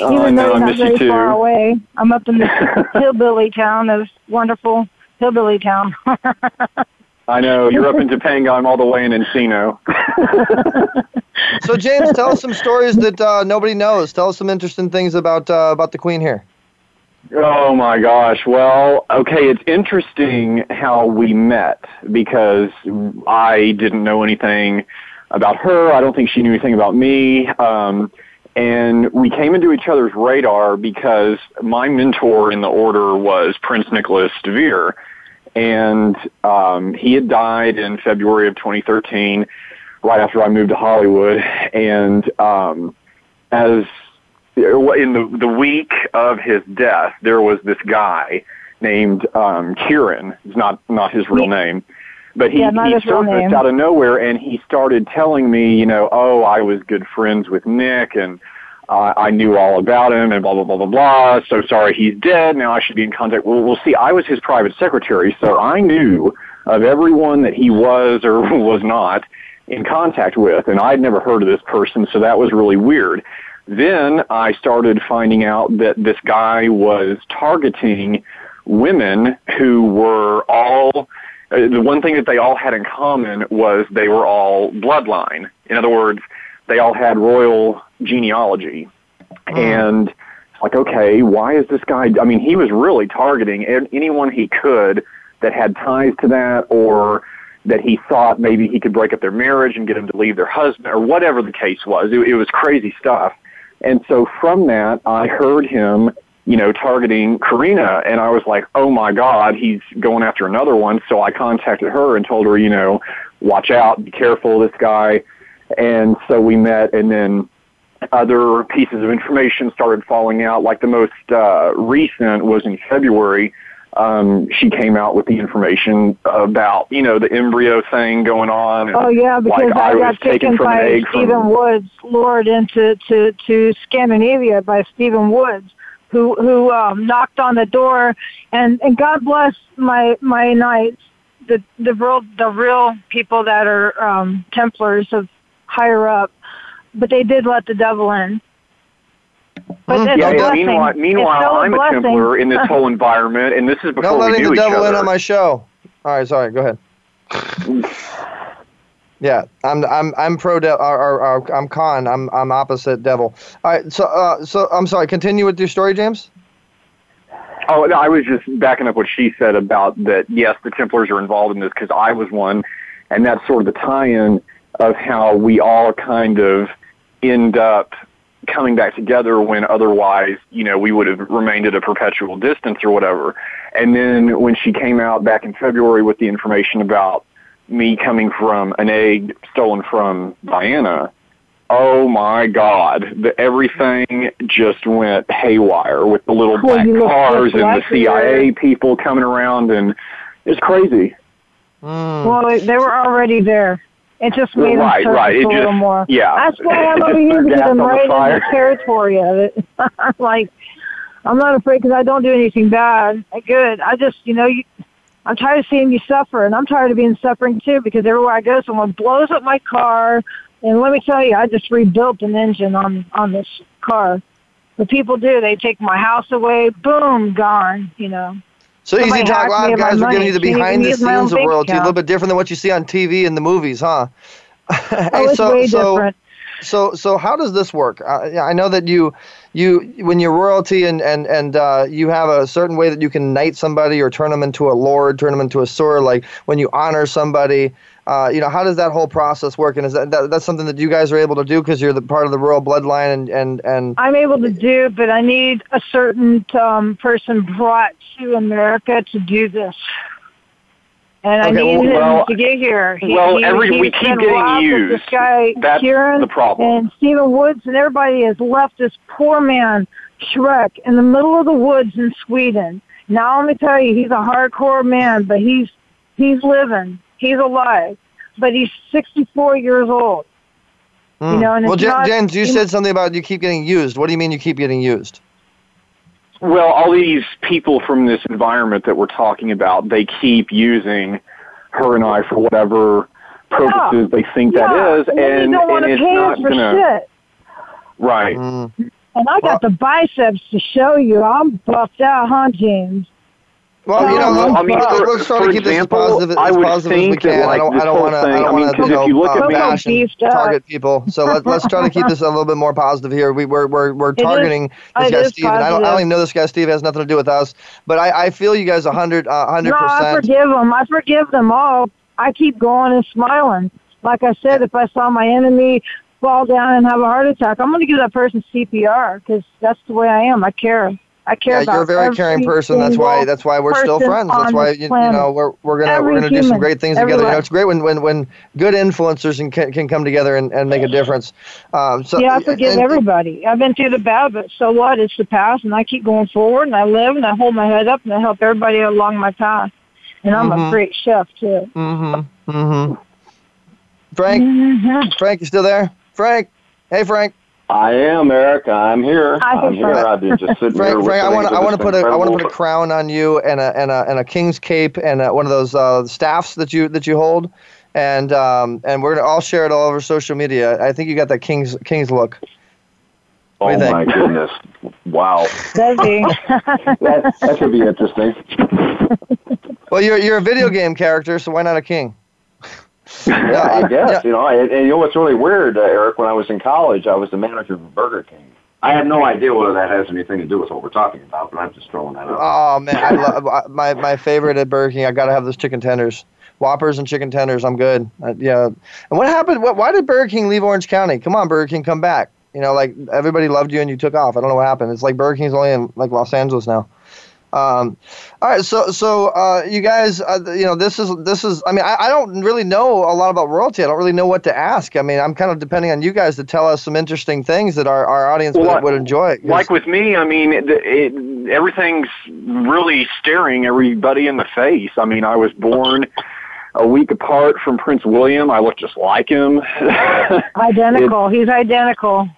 Oh, Even I know, though I you're not very too. far away. I'm up in this hillbilly town, this wonderful hillbilly town. I know you're up in Topanga. I'm all the way in Encino. So James, tell us some stories that uh, nobody knows. Tell us some interesting things about uh, about the Queen here. Oh my gosh. Well, okay, it's interesting how we met because I didn't know anything about her. I don't think she knew anything about me. Um, and we came into each other's radar because my mentor in the order was Prince Nicholas DeVere. And um, he had died in February of 2013, right after I moved to Hollywood. And um, as in the the week of his death, there was this guy named um, Kieran. It's not not his real name, but he, Yeah, he surfaced out of nowhere, and he started telling me, you know, oh, I was good friends with Nick, and uh, I knew all about him, and blah blah blah blah blah. So sorry, he's dead. Now I should be in contact. Well, we'll see. I was his private secretary, so I knew of everyone that he was or was not in contact with, and I'd never heard of this person, so that was really weird. Then I started finding out that this guy was targeting women who were all uh, the one thing that they all had in common was they were all bloodline In other words, they all had royal genealogy. And it's like, okay, why is this guy? I mean, he was really targeting an- anyone he could that had ties to that or that he thought maybe he could break up their marriage and get them to leave their husband or whatever the case was. It, it was crazy stuff. And so from that, I heard him, you know, targeting Karina and I was like, oh my God, he's going after another one. So I contacted her and told her, you know, watch out, be careful, this guy. And so we met and then other pieces of information started falling out. Like the most uh, recent was in February. Um, she came out with the information about you know the embryo thing going on. And, Oh yeah, because like, I, was got taken by Stephen from Woods, lured into to to Scandinavia by Stephen Woods, who who um, knocked on the door, and and God bless my my knights, the the real the real people that are um, Templars of higher up, but they did let the devil in. But it's yeah, a and blessing. meanwhile, meanwhile still I'm a blessing. Templar in this whole environment, and this is before No we letting knew the devil in on my show. All right, sorry. Go ahead. Yeah, I'm I'm I'm pro devil. Or, or, or, I'm con. I'm I'm opposite devil. All right, so uh, so I'm sorry. Continue with your story, James. Oh, no, I was just backing up what she said about that. Yes, the Templars are involved in this because I was one, and that's sort of the tie-in of how we all kind of end up coming back together when otherwise, you know, we would have remained at a perpetual distance or whatever. And then when she came out back in February with the information about me coming from an egg stolen from Diana, oh my God, the, everything just went haywire with the little Well, black you cars and the like her. CIA people coming around, and it's crazy. Hmm. Well, they- they were already there. It just made them Right, surface right. It a little more. yeah. That's why I'm over here threw because gas I'm on the right in the territory of it. I'm like, I'm not afraid because I don't do anything bad. Good. I just, you know, you, I'm tired of seeing you suffer, and I'm tired of being suffering too because everywhere I go, someone blows up my car. And let me tell you, I just rebuilt an engine on on this car. What people do, they take my house away, boom, gone. You know. So Somebody Easy Talk Live guys are money. giving you the behind the use my own scenes of bank royalty, a little bit different than what you see on TV and the movies, huh? Oh, it's so, way so, different. So, so how does this work? Yeah, I know that you, you, when you're royalty and and and uh, you have a certain way that you can knight somebody or turn them into a lord, turn them into a sword. Like when you honor somebody, uh, you know, how does that whole process work? And is that, that that's something that you guys are able to do because you're the part of the royal bloodline and and and I'm able to do, but I need a certain um, person brought to America to do this. And I Okay, need him to get here. He, well, he, every- he's we keep getting used. This guy, That's Kieran, the problem. And Stephen Woods and everybody has left this poor man, Shrek, in the middle of the woods in Sweden. Now let me tell you, he's a hardcore man, but he's he's living. He's alive. But he's 64 years old. Hmm. You know, and well, Jen, not- Jens, you you said something about you keep getting used. What do you mean you keep getting used? Well, all these people from this environment that we're talking about, they keep using her and I for whatever purposes they think yeah, that is, and and, don't and it's not gonna shit. right. Mm. And I got the biceps to show you. I'm buffed out, huh, James? Well, you know, I mean, let's, for- let's try to keep this as positive, as, I would positive as we think that, can. I don't, I don't want to, I don't want to, you know, you look uh, bash and target people. So let, let's try to keep this a little bit more positive here. We, we're, we're, we're It is- targeting this guy Steve, and I don't, I don't even know this guy Steve has nothing to do with us. But I, I feel you guys a hundred, uh, hundred No, I forgive them. I forgive them all. I keep going and smiling. Like I said, if I saw my enemy fall down and have a heart attack, I'm going to give that person CPR because that's the way I am. I care. I care Yeah, about you're a very caring person. That's why. That's why we're still friends. That's why you, you know we're we're gonna Every we're gonna do some great things together. You know, it's great when when when good influencers and can, can come together and, and make a difference. Um, so yeah, I forgive and- everybody. I've been through the bad, but so what? It's the past, and I keep going forward, and I live, and I hold my head up, and I help everybody along my path. And I'm Mhm. a great chef too. Mm-hmm. Mm-hmm. Frank, Mm-hmm. Frank, you still there? Frank, hey Frank. I am Eric. I'm here. Hi, I'm here. I've been just sitting Frank, here. Frank, I listening want to, I want to put a, I want to put a crown on you and a, and a, and a king's cape and a, one of those uh, staffs that you, that you hold, and, um, and we're gonna all share it all over social media. I think you got that king's, king's look. What Oh my goodness! Wow, that, that could be interesting. Well, you're, you're a video game character, so why not a king? Yeah, I guess you know. And, and you know what's really weird, uh, Eric? When I was in college, I was the manager of Burger King. I have no idea whether that has anything to do with what we're talking about, but I'm just throwing that out. Oh man, I love my my favorite at Burger King. I gotta have those chicken tenders, Whoppers and chicken tenders. I'm good. Uh, yeah. And what happened? What, why did Burger King leave Orange County? Come on, Burger King, come back. You know, like everybody loved you and you took off. I don't know what happened. It's like Burger King's only in like Los Angeles now. Um, all right, so so uh, you guys, uh, you know, this is this is. I mean, I, I don't really know a lot about royalty. I don't really know what to ask. I mean, I'm kind of depending on you guys to tell us some interesting things that our, our audience Well, would, like- would enjoy. 'cause- Like with me, I mean, it, it, everything's really staring everybody in the face. I mean, I was born a week apart from Prince William. I look just like him. Identical. He's identical.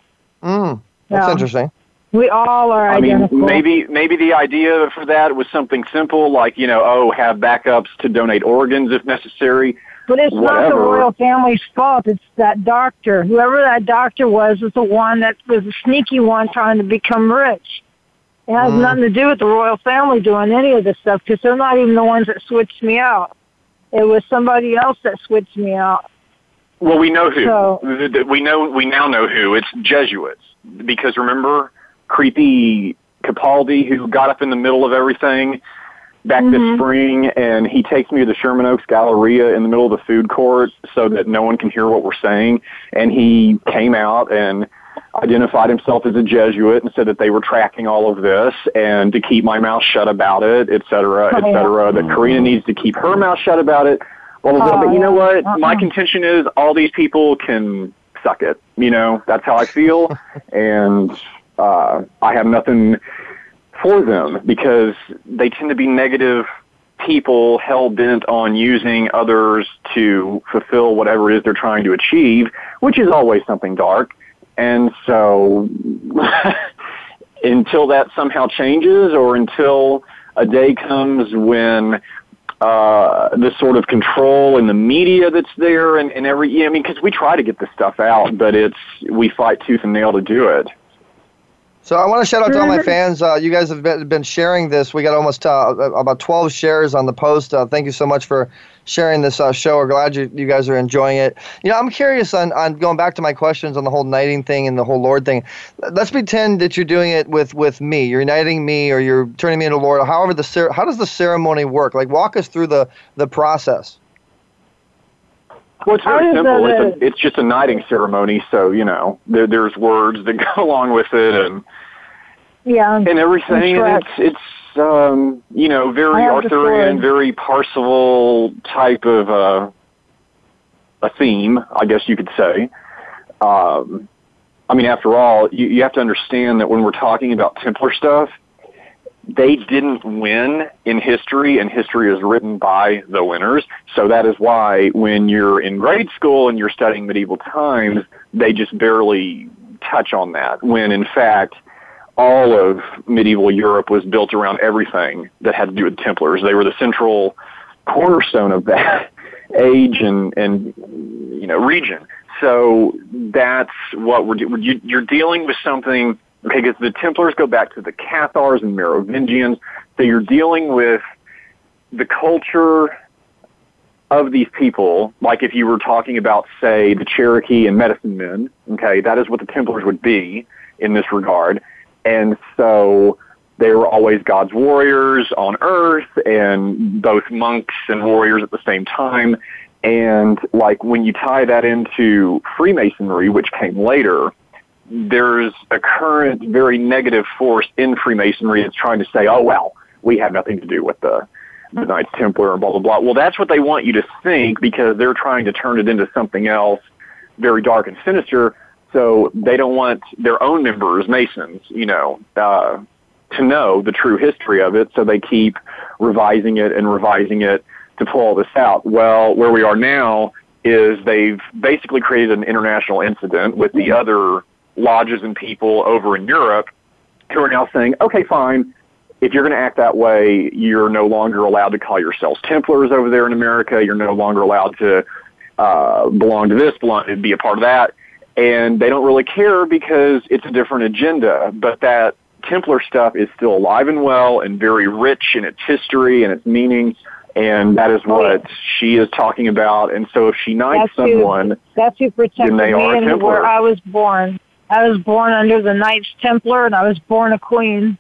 Mm, that's Yeah. interesting. We all are I identical. mean, maybe maybe the idea for that was something simple, like you know, oh, have backups to donate organs if necessary. But it's not the royal family's fault. It's that doctor. Whoever that doctor was was the one that was a sneaky one trying to become rich. It has Mm. nothing to do with the royal family doing any of this stuff because they're not even the ones that switched me out. It was somebody else that switched me out. Well, we know who. So- Th- th- we know we now know who. It's Jesuits because remember creepy Capaldi who got up in the middle of everything back this mm-hmm. spring, and he takes me to the Sherman Oaks Galleria in the middle of the food court so that no one can hear what we're saying. And he came out and identified himself as a Jesuit and said that they were tracking all of this and to keep my mouth shut about it, et cetera, et oh, cetera. That Karina mm-hmm. needs to keep her mouth shut about it. Blah, blah, blah. But you know oh, what? My uh-uh. contention is all these people can suck it. You know, that's how I feel. and uh, I have nothing for them because they tend to be negative people hell bent on using others to fulfill whatever it is they're trying to achieve, which is always something dark. And so until that somehow changes or until a day comes when uh, the sort of control in the media that's there and, and every, yeah, I mean, because we try to get this stuff out, but it's, we fight tooth and nail to do it. So I want to shout out to all my fans. Uh, you guys have been, sharing this. We got almost uh, about 12 shares on the post. Uh, thank you so much for sharing this uh, show. We're glad you, you guys are enjoying it. You know, I'm curious on, on going back to my questions on the whole knighting thing and the whole Lord thing. Let's pretend that you're doing it with, with me. You're knighting me or you're turning me into Lord. However, the cer- how does the ceremony work? Like, walk us through the, the process. Well, it's very simple. It's, a, it's just a knighting ceremony, so you know there, there's words that go along with it and Yeah. and everything. And it's it's um, you know very I have the Arthurian, very Parsival type of uh, a theme, I guess you could say. Um, I mean, after all, you, you have to understand that when we're talking about Templar stuff, they didn't win in history, and history is written by the winners. So that is why when you're in grade school and you're studying medieval times, they just barely touch on that. When in fact, all of medieval Europe was built around everything that had to do with Templars. They were the central cornerstone of that age and and you know region. So that's what we're you're dealing with something because the Templars go back to the Cathars and Merovingians. So you're dealing with the culture of these people, like if you were talking about, say, the Cherokee and medicine men, okay, that is what the Templars would be in this regard. And so they were always God's warriors on earth and both monks and warriors at the same time. And like when you tie that into Freemasonry, which came later, there's a current very negative force in Freemasonry that's trying to say, oh, well, we have nothing to do with the, the Knights Templar and blah, blah, blah. Well, that's what they want you to think because they're trying to turn it into something else very dark and sinister. So they don't want their own members, Masons, you know, uh, to know the true history of it. So they keep revising it and revising it to pull all this out. Well, where we are now is they've basically created an international incident with the other lodges and people over in Europe who are now saying, okay, fine. If you're going to act that way, you're no longer allowed to call yourselves Templars over there in America. You're no longer allowed to uh, belong to this, belong to be a part of that. And they don't really care because it's a different agenda. But that Templar stuff is still alive and well and very rich in its history and its meaning. And that is what she is talking about. And so if she knights That's who- someone, That's who protected Then they me and where I was born. I was born under the Knights Templar, and I was born a queen.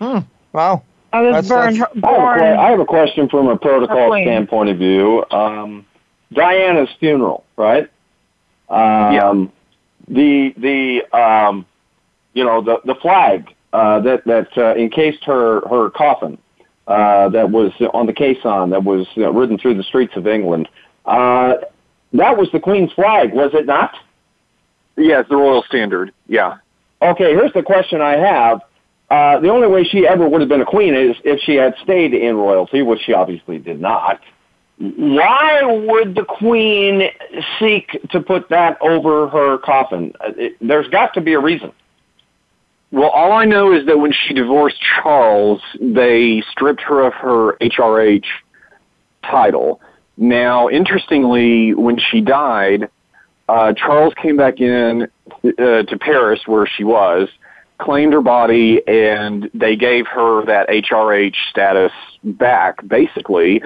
Hmm. Wow. I was That's- born. that's- I have, a que- I have a question from a protocol Queen. standpoint of view. Um, Diana's funeral, right? Um, The the um, you know the the flag uh, that that uh, encased her her coffin uh, that was on the caisson that was uh, ridden through the streets of England. Uh, that was the Queen's flag, was it not? Yes, the royal standard. Yeah. Okay, here's the question I have. Uh, the only way she ever would have been a queen is if she had stayed in royalty, which she obviously did not. Why would the queen seek to put that over her coffin? Uh, it- there's got to be a reason. Well, all I know is that when she divorced Charles, they stripped her of her HRH title. Now, interestingly, when she died, uh, Charles came back in uh, to Paris, where she was, claimed her body, and they gave her that HRH status back, basically.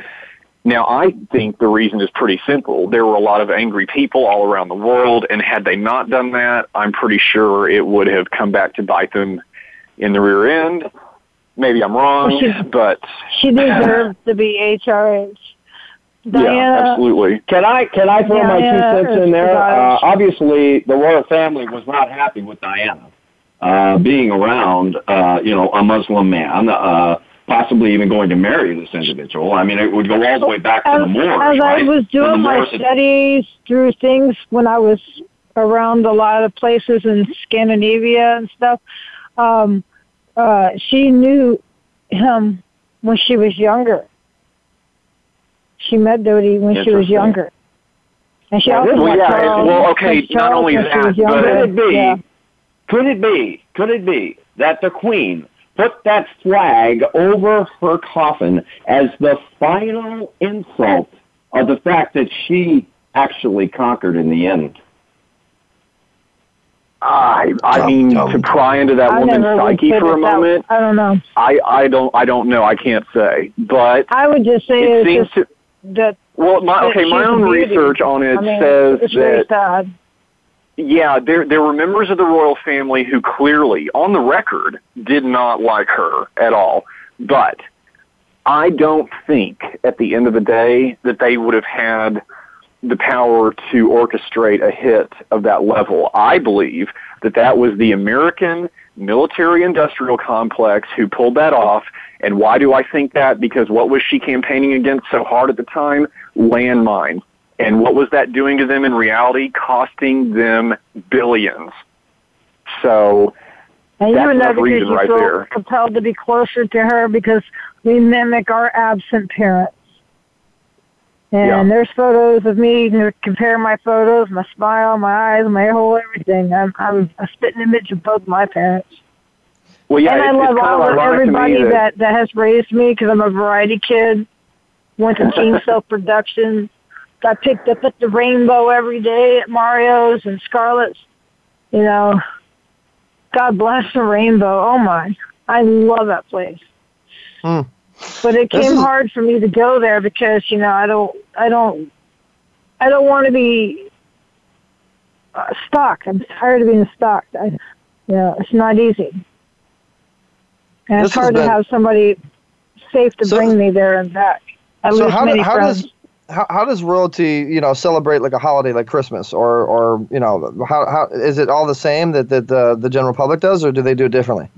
Now, I think the reason is pretty simple. There were a lot of angry people all around the world, and had they not done that, I'm pretty sure it would have come back to bite them in the rear end. Maybe I'm wrong, Well, she- but She deserves to be HRH. Yeah, absolutely. Can I can I throw my two cents in there? Uh, obviously, the royal family was not happy with Diana uh, being around, uh, you know, a Muslim man, uh, possibly even going to marry this individual. I mean, it would go all the way back to as, the Moors, as right? I was doing my studies through things when I was around a lot of places in Scandinavia and stuff, um, uh, she knew him when she was younger. She met Dodi when she was younger. And she Well, also well, met yeah, Charles. well, okay, met not Charles only that, was younger. Could it be? Yeah. Could it be? Could it be that the Queen put that flag over her coffin as the final insult of the fact that she actually conquered in the end? I I mean to pry into that I woman's psyche for a it that- moment. I don't know. I I don't I don't know. I can't say, but I would just say it it's seems just to. That. Well, my okay, my own beauty. research on it I mean, says it's that sad. yeah, there there were members of the royal family who clearly, on the record, did not like her at all. But I don't think, at the end of the day, that they would have had the power to orchestrate a hit of that level. I believe that that was the American military-industrial complex who pulled that off. And why do I think that? Because what was she campaigning against so hard at the time? Landmines. And what was that doing to them in reality? Costing them billions. So And you that's enough reason you right feel there. compelled to be closer to her because we mimic our absent parents. And Yeah. there's photos of me, you know, compare my photos, my smile, my eyes, my whole everything. I'm, I'm a spitting image of both my parents. Well, yeah, and I it's, love it's all of of everybody to me that, that has raised me because I'm a variety kid. Went to Team Self Production. Got picked up at the Rainbow every day at Mario's and Scarlett's. You know, God bless the Rainbow. Oh my, I love that place. Hmm. But it came is- hard for me to go there because you know I don't, I don't, I don't want to be uh, stuck. I'm tired of being stuck. I, you know, it's not easy. And it's hard to have somebody safe to So- bring me there and back. I so how, do, how does how, how does royalty you know celebrate like a holiday like Christmas or or you know how how is it all the same that that the the general public does or do they do it differently?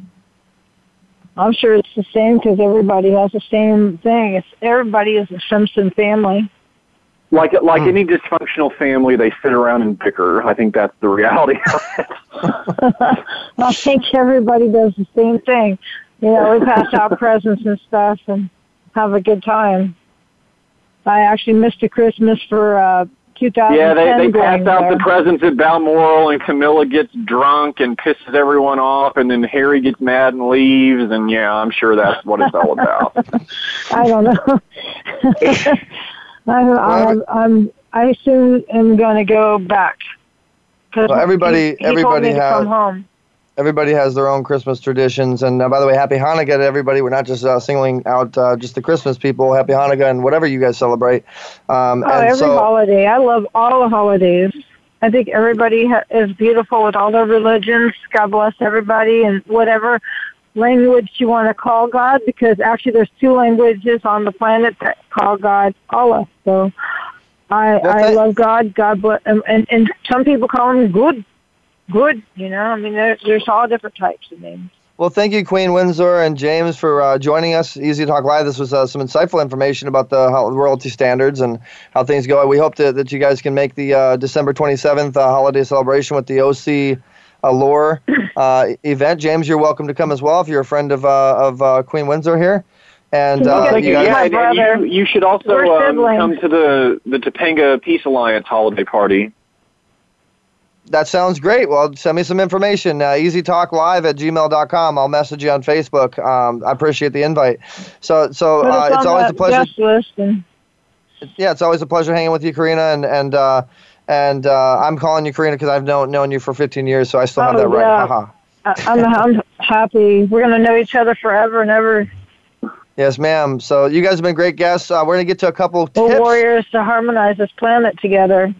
I'm sure it's the same because everybody has the same thing. It's everybody is a Simpson family. like like Hmm. any dysfunctional family, they sit around and bicker. I think that's the reality. of it. I think everybody does the same thing. You know, we pass out presents and stuff and have a good time. I actually missed a Christmas for uh 2010. yeah, they they pass out there. the presents at Balmoral, and Camilla gets drunk and pisses everyone off, and then Harry gets mad and leaves, and yeah, I'm sure that's what it's all about. I don't know. I, I'm, I'm, I soon am going to go back. 'Cause Well, everybody- he, he told everybody me to has- come home. Everybody has their own Christmas traditions. And uh, by the way, Happy Hanukkah to everybody. We're not just uh, singling out uh, just the Christmas people. Happy Hanukkah and whatever you guys celebrate. Um, Oh, every so, holiday. I love all the holidays. I think everybody ha- is beautiful with all their religions. God bless everybody and whatever language you want to call God, because actually there's two languages on the planet that call God Allah. So I Well, I love God. God bless, and, and and some people call him good, good. You know, I mean there, there's all different types of names. Well, thank you, Queen Windsor and James, for uh, joining us. Easy Talk Live. This was uh, some insightful information about the how, royalty standards and how things go. We hope that, that you guys can make the uh, December 27th uh, holiday celebration with the OC Allure uh, event. James, you're welcome to come as well if you're a friend of, uh, of uh, Queen Windsor here. And uh, you you. guys, Yeah, and, and you, you should also um, come to the the Topanga Peace Alliance holiday party. That sounds great. Well, send me some information. Uh, easytalklive at gmail.com. I'll message you on Facebook. Um, I appreciate the invite. So, so uh, it's always a pleasure. and Yeah, it's always a pleasure hanging with you, Karina. And and uh, and uh, I'm calling you Karina because I've known known you for 15 years, so I still have Oh, that right. yeah. Haha. I- I'm I'm happy. We're gonna know each other forever and ever. Yes, ma'am. So you guys have been great guests. Uh, we're gonna get to a couple We're tips. warriors to harmonize this planet together.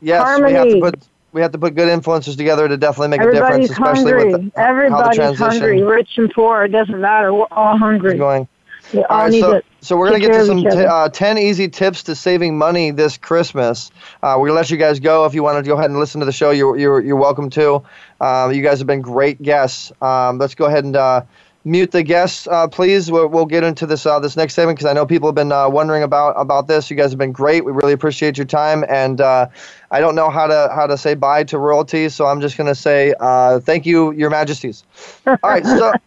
Yes, Harmony. we have to put we have to put good influences together to definitely make Everybody's a difference, especially hungry. with the, how the Everybody's hungry, rich and poor. It doesn't matter. We're all hungry. going. We all All right, need so, to so we're going to get to some t- uh, 10 easy tips to saving money this Christmas. Uh, we're going to let you guys go. If you want to go ahead and listen to the show, you're, you're, you're welcome to. Uh, you guys have been great guests. Um, let's go ahead and uh, mute the guests, uh, please. We'll, we'll get into this uh, this next segment because I know people have been uh, wondering about, about this. You guys have been great. We really appreciate your time. And uh, I don't know how to, how to say bye to royalty, so I'm just going to say uh, thank you, Your Majesties. All right, so.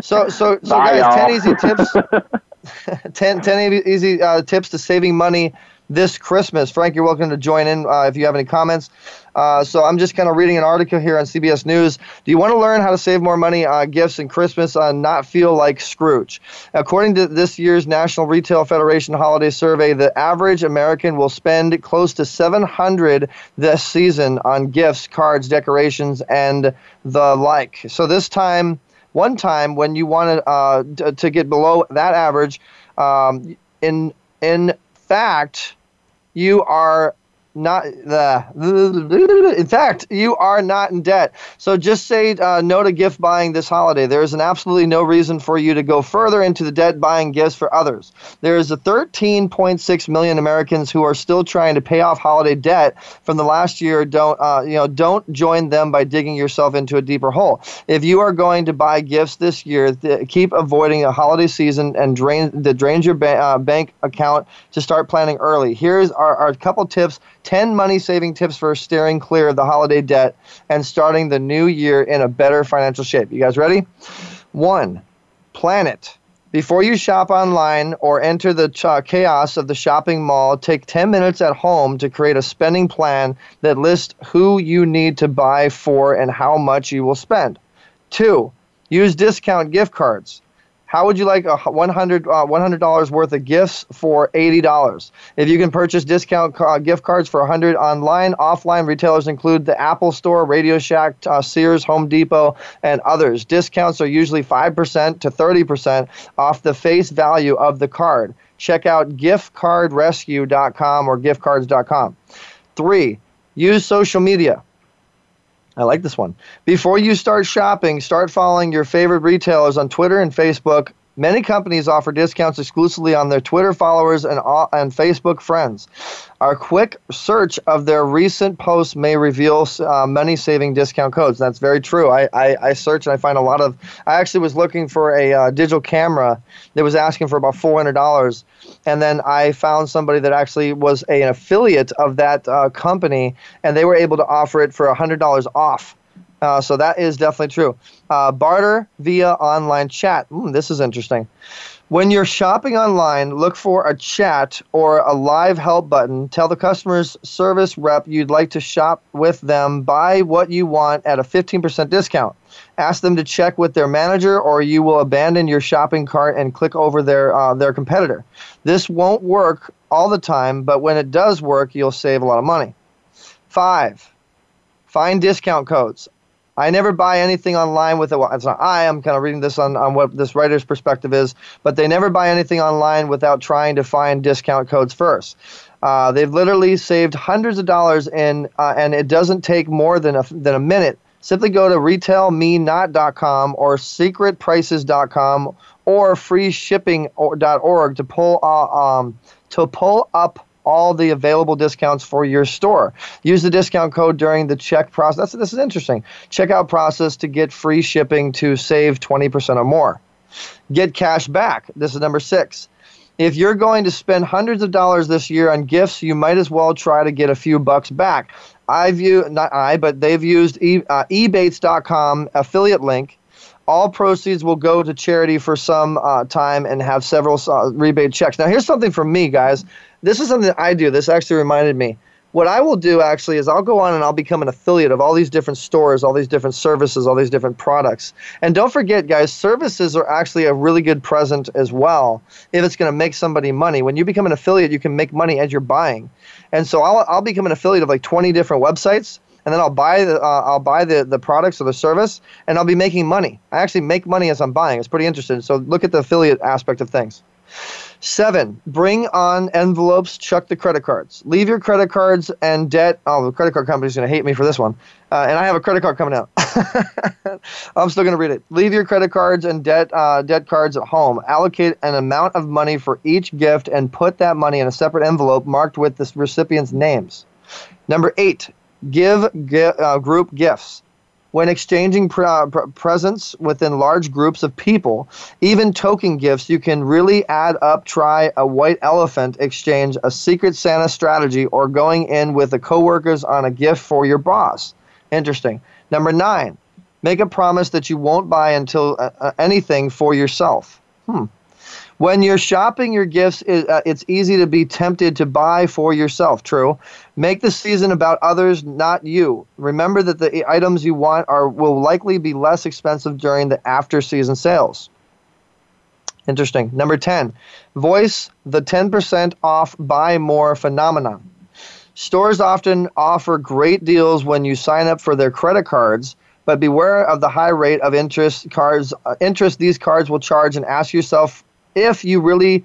So, so, so, Bye, guys, 10 y'all. easy tips 10, 10 e- easy uh, tips to saving money this Christmas. Frank, you're welcome to join in uh, if you have any comments. Uh, so I'm just kind of reading an article here on CBS News. Do you want to learn how to save more money on gifts and Christmas and not feel like Scrooge? According to this year's National Retail Federation Holiday Survey, the average American will spend close to 700 this season on gifts, cards, decorations, and the like. So this time, one time when you wanted uh, to get below that average, um, in in fact, you are not the. In fact, you are not in debt. So just say uh, no to gift buying this holiday. There is an absolutely no reason for you to go further into the debt buying gifts for others. There is a 13.6 million Americans who are still trying to pay off holiday debt from the last year. Don't uh, you know? Don't join them by digging yourself into a deeper hole. If you are going to buy gifts this year, th- keep avoiding a holiday season and drain that drains your ba- uh, bank account to start planning early. Here's our, our couple tips 10 money saving tips for steering clear of the holiday debt and starting the new year in a better financial shape. You guys ready? One, plan it. Before you shop online or enter the ch- chaos of the shopping mall, take 10 minutes at home to create a spending plan that lists who you need to buy for and how much you will spend. Two, use discount gift cards. How would you like a 100 uh, $100 worth of gifts for $80? If you can purchase discount uh, gift cards for 100 online, offline retailers include the Apple Store, Radio Shack, uh, Sears, Home Depot, and others. Discounts are usually 5% to 30% off the face value of the card. Check out giftcardrescue.com or giftcards.com. Three, use social media. I like this one. Before you start shopping, start following your favorite retailers on Twitter and Facebook. Many companies offer discounts exclusively on their Twitter followers and, and Facebook friends. Our quick search of their recent posts may reveal uh, money saving discount codes. That's very true. I, I, I search and I find a lot of. I actually was looking for a uh, digital camera that was asking for about $400. And then I found somebody that actually was an affiliate of that uh, company, and they were able to offer it for $100 off. Uh, so that is definitely true. Uh, barter via online chat. Mm, this is interesting. When you're shopping online, look for a chat or a live help button. Tell the customer's service rep you'd like to shop with them. Buy what you want at a 15% discount. Ask them to check with their manager, or you will abandon your shopping cart and click over their uh, their competitor. This won't work all the time, but when it does work, you'll save a lot of money. Five, find discount codes. I never buy anything online with a. It's not I. I'm kind of reading this on, on what this writer's perspective is, but they never buy anything online without trying to find discount codes first. Uh, they've literally saved hundreds of dollars in, uh, and it doesn't take more than a, than a minute. Simply go to retailmenot.com or secretprices.com or freeshipping.org to pull uh, um, to pull up all the available discounts for your store. Use the discount code during the check process. This is interesting. Checkout process to get free shipping to save 20% or more. Get cash back. This is number six. If you're going to spend hundreds of dollars this year on gifts, you might as well try to get a few bucks back. I view not I, but they've used e, uh, ebates.com affiliate link. All proceeds will go to charity for some uh, time and have several uh, rebate checks. Now, here's something from me, guys. This is something that I do. This actually reminded me what I will do actually is I'll go on and I'll become an affiliate of all these different stores, all these different services, all these different products. And don't forget, guys, services are actually a really good present as well if it's going to make somebody money. When you become an affiliate, you can make money as you're buying. And so I'll, I'll become an affiliate of like 20 different websites and then I'll buy the uh, I'll buy the the products or the service, and I'll be making money. I actually make money as I'm buying. It's pretty interesting. So look at the affiliate aspect of things. Seven, bring on envelopes, chuck the credit cards. Leave your credit cards and debt. Oh, the credit card company's going to hate me for this one. Uh, and I have a credit card coming out. I'm still going to read it. Leave your credit cards and debt, uh, debt cards at home. Allocate an amount of money for each gift and put that money in a separate envelope marked with the recipient's names. Number eight, give uh, group gifts. When exchanging pre- uh, presents within large groups of people, even token gifts, you can really add up. Try a white elephant exchange, a secret Santa strategy, or going in with the coworkers on a gift for your boss. Interesting. Number nine, make a promise that you won't buy until uh, uh anything for yourself. Hmm. When you're shopping your gifts, uh, it's easy to be tempted to buy for yourself. True. Make the season about others, not you. Remember that the items you want are will likely be less expensive during the after season sales. Interesting. Number 10. Voice the 10% off buy more phenomenon. Stores often offer great deals when you sign up for their credit cards, but beware of the high rate of interest cards uh, interest these cards will charge and ask yourself if you really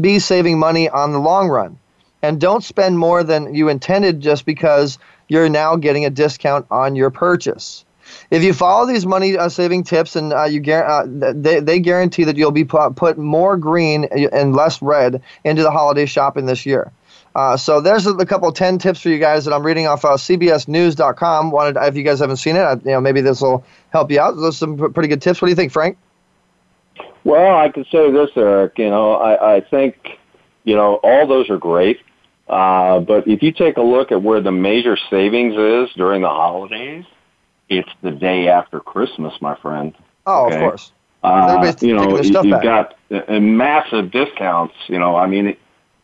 be saving money on the long run. And don't spend more than you intended just because you're now getting a discount on your purchase. If you follow these money uh, saving tips, and uh, you uh, they, they guarantee that you'll be put, put more green and less red into the holiday shopping this year. Uh, so there's a, a, couple 10 tips for you guys that I'm reading off uh, CBSNews.com. Wanted if you guys haven't seen it, I, you know maybe this will help you out. Those are some pretty good tips. What do you think, Frank? Well, I can say this, Eric. You know, I, I think, you know, all those are great. Uh, but if you take a look at where the major savings is during the holidays, it's the day after Christmas, my friend. Oh, okay? of course. Uh, you know, you, have got uh, massive discounts. You know, I mean,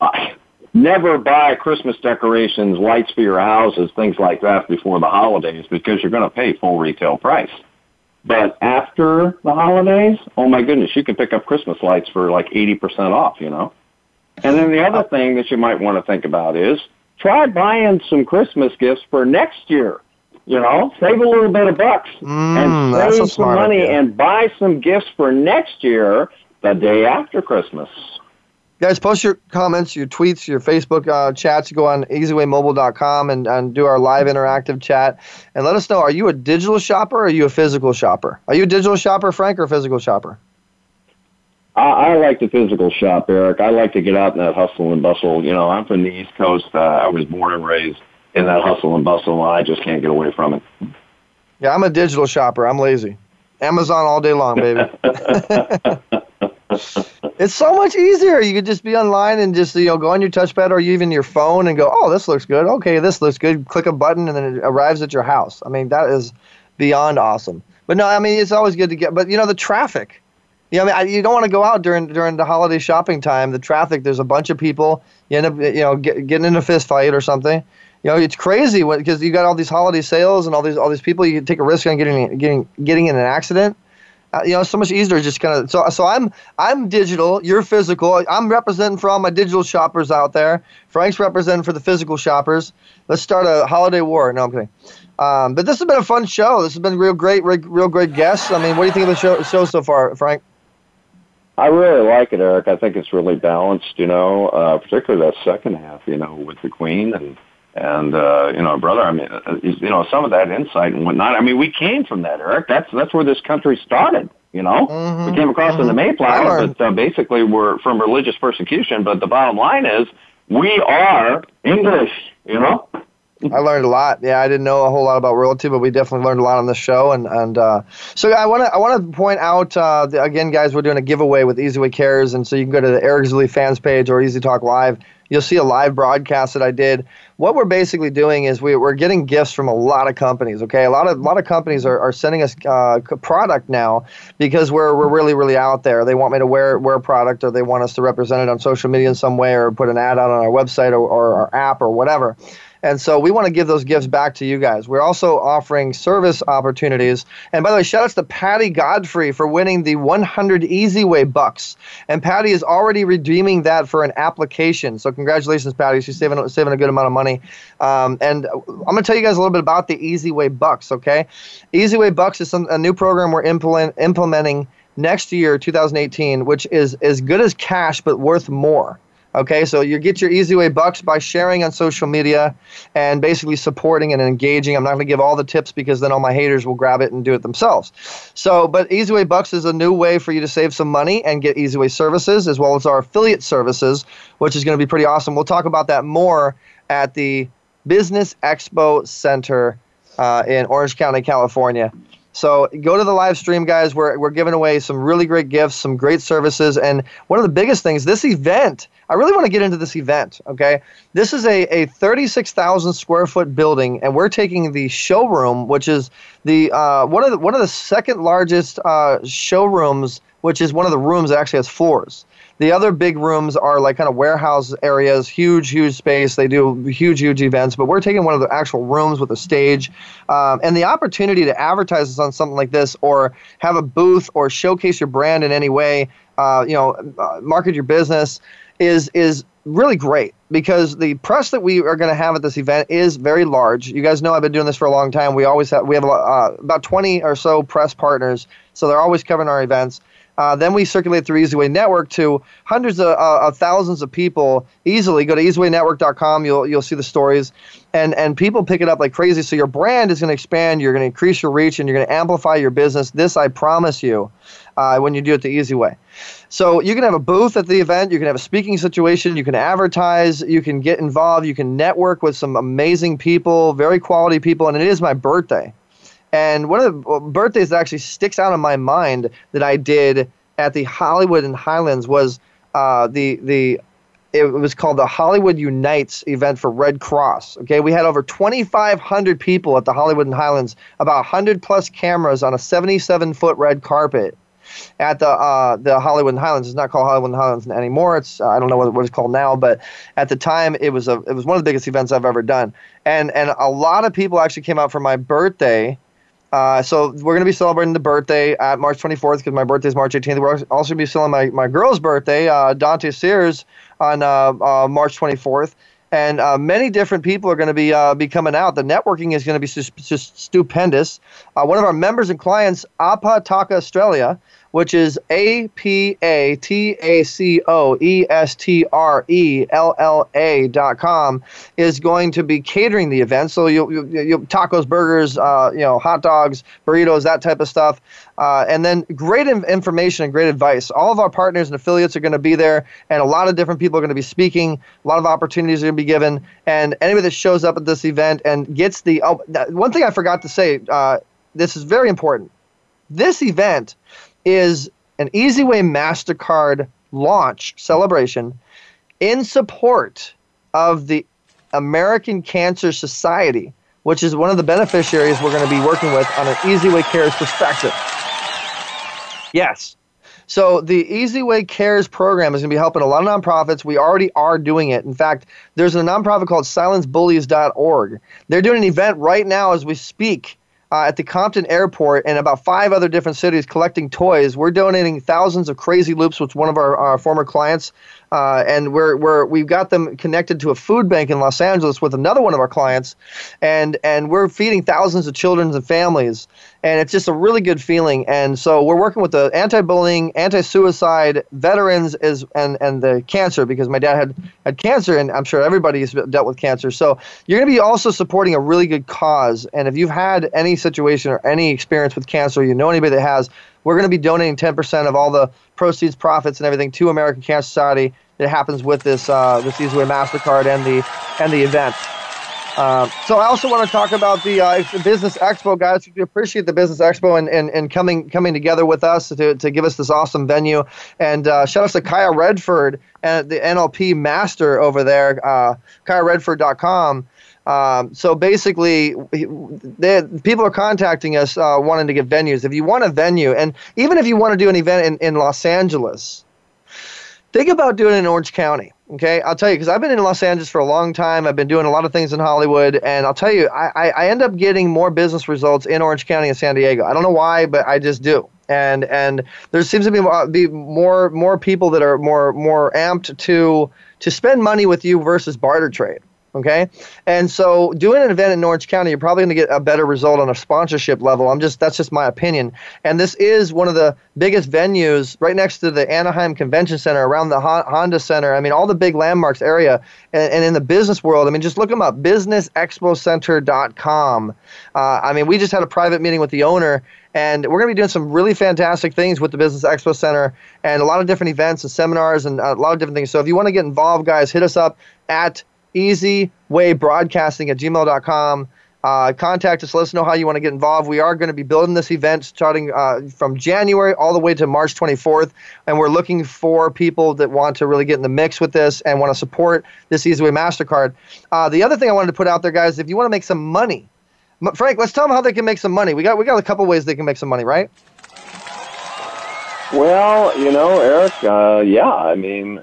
I never buy Christmas decorations, lights for your houses, things like that before the holidays because you're going to pay full retail price. But after the holidays, oh my goodness, you can pick up Christmas lights for like 80% off, you know? And then the other thing that you might want to think about is try buying some Christmas gifts for next year. You know, save a little bit of bucks mm, and save some money idea. and buy some gifts for next year the day after Christmas. Guys, post your comments, your tweets, your Facebook uh, chats. Go on easywaymobile.com and, and do our live interactive chat. And let us know are you a digital shopper or are you a physical shopper? Are you a digital shopper, Frank, or a physical shopper? I, I like the physical shop, Eric. I like to get out in that hustle and bustle. You know, I'm from the East Coast. Uh, I was born and raised in that hustle and bustle, and I just can't get away from it. Yeah, I'm a digital shopper. I'm lazy. Amazon all day long, baby. it's so much easier. You could just be online and just you know go on your touchpad or even your phone and go, oh, this looks good. Okay, this looks good. Click a button and then it arrives at your house. I mean, that is beyond awesome. But no, I mean it's always good to get. But you know the traffic. You know, I mean, I, you don't want to go out during during the holiday shopping time. The traffic. There's a bunch of people. You end up you know get, getting in a fist fight or something. You know, it's crazy because you got all these holiday sales and all these all these people. You take a risk on getting getting getting in an accident uh, you know, so much easier. Just kind of so so I'm I'm digital. You're physical. I'm representing for all my digital shoppers out there. Frank's representing for the physical shoppers. Let's start a holiday war. No, I'm kidding. Um, but this has been a fun show. This has been real great, real, real great guests. I mean, what do you think of the show, show so far, Frank? I really like it, Eric. I think it's really balanced, you know, uh, particularly that second half, you know, with the Queen and and uh, you know, brother. I mean, uh, you know, some of that insight and whatnot. I mean, we came from that, Eric. That's that's where this country started. You know, mm-hmm. we came across mm-hmm. in the Mayflower, but uh, basically we're from religious persecution. But the bottom line is, we are English. You know. I learned a lot. Yeah, I didn't know a whole lot about royalty, but we definitely learned a lot on this show. And and uh, so I want to I want to point out uh, the, again, guys, we're doing a giveaway with Easy Way Cares, and so you can go to the Eric Zuley fans page or Easy Talk Live. You'll see a live broadcast that I did. What we're basically doing is we, we're getting gifts from a lot of companies. Okay, a lot of a lot of companies are, are sending us uh, product now because we're we're really really out there. They want me to wear wear a product, or they want us to represent it on social media in some way, or put an ad out on our website or, or our app or whatever. And so we want to give those gifts back to you guys. We're also offering service opportunities. And by the way, shout out to Patty Godfrey for winning the 100 Easy Way bucks. And Patty is already redeeming that for an application. So congratulations, Patty. She's saving, saving a good amount of money. Um, and I'm going to tell you guys a little bit about the Easy Way bucks, okay? Easy Way bucks is some, a new program we're implement, implementing next year, 2018, which is as good as cash but worth more. Okay, so you get your Easy Way bucks by sharing on social media and basically supporting and engaging. I'm not going to give all the tips because then all my haters will grab it and do it themselves. So, but Easy Way bucks is a new way for you to save some money and get Easy Way services as well as our affiliate services, which is going to be pretty awesome. We'll talk about that more at the Business Expo Center uh, in Orange County, California. So go to the live stream, guys. We're, we're giving away some really great gifts, some great services. And one of the biggest things, this event, I really want to get into this event, okay? This is a, a 36,000 square foot building, and we're taking the showroom, which is the uh, one, of the, one of the second largest uh, showrooms, which is one of the rooms that actually has floors. The other big rooms are like kind of warehouse areas, huge, huge space. They do huge, huge events, but we're taking one of the actual rooms with a stage. Um, and the opportunity to advertise on something like this or have a booth or showcase your brand in any way, uh, you know, uh, market your business is is really great because the press that we are going to have at this event is very large. You guys know I've been doing this for a long time. We always have we have uh, about 20 or so press partners, so they're always covering our events. Uh, then we circulate through EasyWay Network to hundreds of, uh, of, thousands of people easily. Go to easywaynetwork.com. You'll you'll see the stories, and and people pick it up like crazy. So your brand is going to expand. You're going to increase your reach, and you're going to amplify your business. This I promise you, uh, when you do it the easy way. So you can have a booth at the event. You can have a speaking situation. You can advertise. You can get involved. You can network with some amazing people, very quality people, and it is my birthday. And one of the birthdays that actually sticks out in my mind that I did at the Hollywood and Highlands was uh, the the it was called the Hollywood Unites event for Red Cross. Okay, we had over 2,500 people at the Hollywood and Highlands, about 100 plus cameras on a 77 foot red carpet at the uh, the Hollywood and Highlands. It's not called Hollywood and Highlands anymore. It's uh, I don't know what, what it's called now, but at the time it was a it was one of the biggest events I've ever done. And and a lot of people actually came out for my birthday uh, so we're going to be celebrating the birthday at March 24th because my birthday is March 18th. We're also going to be celebrating my, my girl's birthday, uh, Dante Sears, on uh, uh March 24th. And uh, many different people are going to be be coming out. The networking is going to be just, just stupendous. one of our members and clients, Apa Taco Estrella, which is A P A T A C O E S T R E L L A dot com, is going to be catering the event. So you you, you tacos, burgers, uh, you know, hot dogs, burritos, that type of stuff. Uh, and then great information and great advice. All of our partners and affiliates are going to be there, and a lot of different people are going to be speaking. A lot of opportunities are going to be given, and anybody that shows up at this event and gets the oh, one thing I forgot to say. Uh, this is very important. This event is an Easy Way MasterCard launch celebration in support of the American Cancer Society, which is one of the beneficiaries we're going to be working with on an Easy Way Cares perspective. Yes. So the Easy Way Cares program is going to be helping a lot of nonprofits. We already are doing it. In fact, there's a nonprofit called silencebullies.org. They're doing an event right now as we speak uh, at the Compton Airport and about five other different cities collecting toys. We're donating thousands of crazy loops, which one of our, our former clients uh, and we're, we're we've got them connected to a food bank in Los Angeles with another one of our clients, and and we're feeding thousands of children and families, and it's just a really good feeling. And so we're working with the anti-bullying, anti-suicide, veterans is and and the cancer because my dad had had cancer, and I'm sure everybody's dealt with cancer. So you're going to be also supporting a really good cause, and if you've had any situation or any experience with cancer, you know anybody that has, we're going to be donating 10% of all the proceeds, profits, and everything to American Cancer Society. That happens with this uh, this Easyway Mastercard and the and the event. Uh, so I also want to talk about the uh, Business Expo, guys. We appreciate the Business Expo and, and, and coming coming together with us to, to give us this awesome venue. And uh, shout out to Kaya Redford and the NLP Master over there, uh, KayaRedford.com. Um, so basically, they, people are contacting us uh, wanting to get venues. If you want a venue, and even if you want to do an event in, in Los Angeles, think about doing it in Orange County. Okay, I'll tell you because I've been in Los Angeles for a long time. I've been doing a lot of things in Hollywood, and I'll tell you, I, I end up getting more business results in Orange County and San Diego. I don't know why, but I just do. And and there seems to be more, be more more people that are more more amped to to spend money with you versus barter trade. Okay. And so doing an event in Orange County, you're probably going to get a better result on a sponsorship level. I'm just, that's just my opinion. And this is one of the biggest venues right next to the Anaheim Convention Center, around the Honda Center. I mean, all the big landmarks area. And, and in the business world, I mean, just look them up, businessexpocenter.com. Uh, I mean, we just had a private meeting with the owner and we're going to be doing some really fantastic things with the Business Expo Center and a lot of different events and seminars and a lot of different things. So if you want to get involved, guys, hit us up at easywaybroadcasting at gmail.com. Uh, contact us. Let us know how you want to get involved. We are going to be building this event starting uh, from January all the way to March 24th, and we're looking for people that want to really get in the mix with this and want to support this Easyway Mastercard. Uh, the other thing I wanted to put out there, guys, if you want to make some money, Frank, let's tell them how they can make some money. We got we got a couple ways they can make some money, right? Well, you know, Eric, uh, yeah, I mean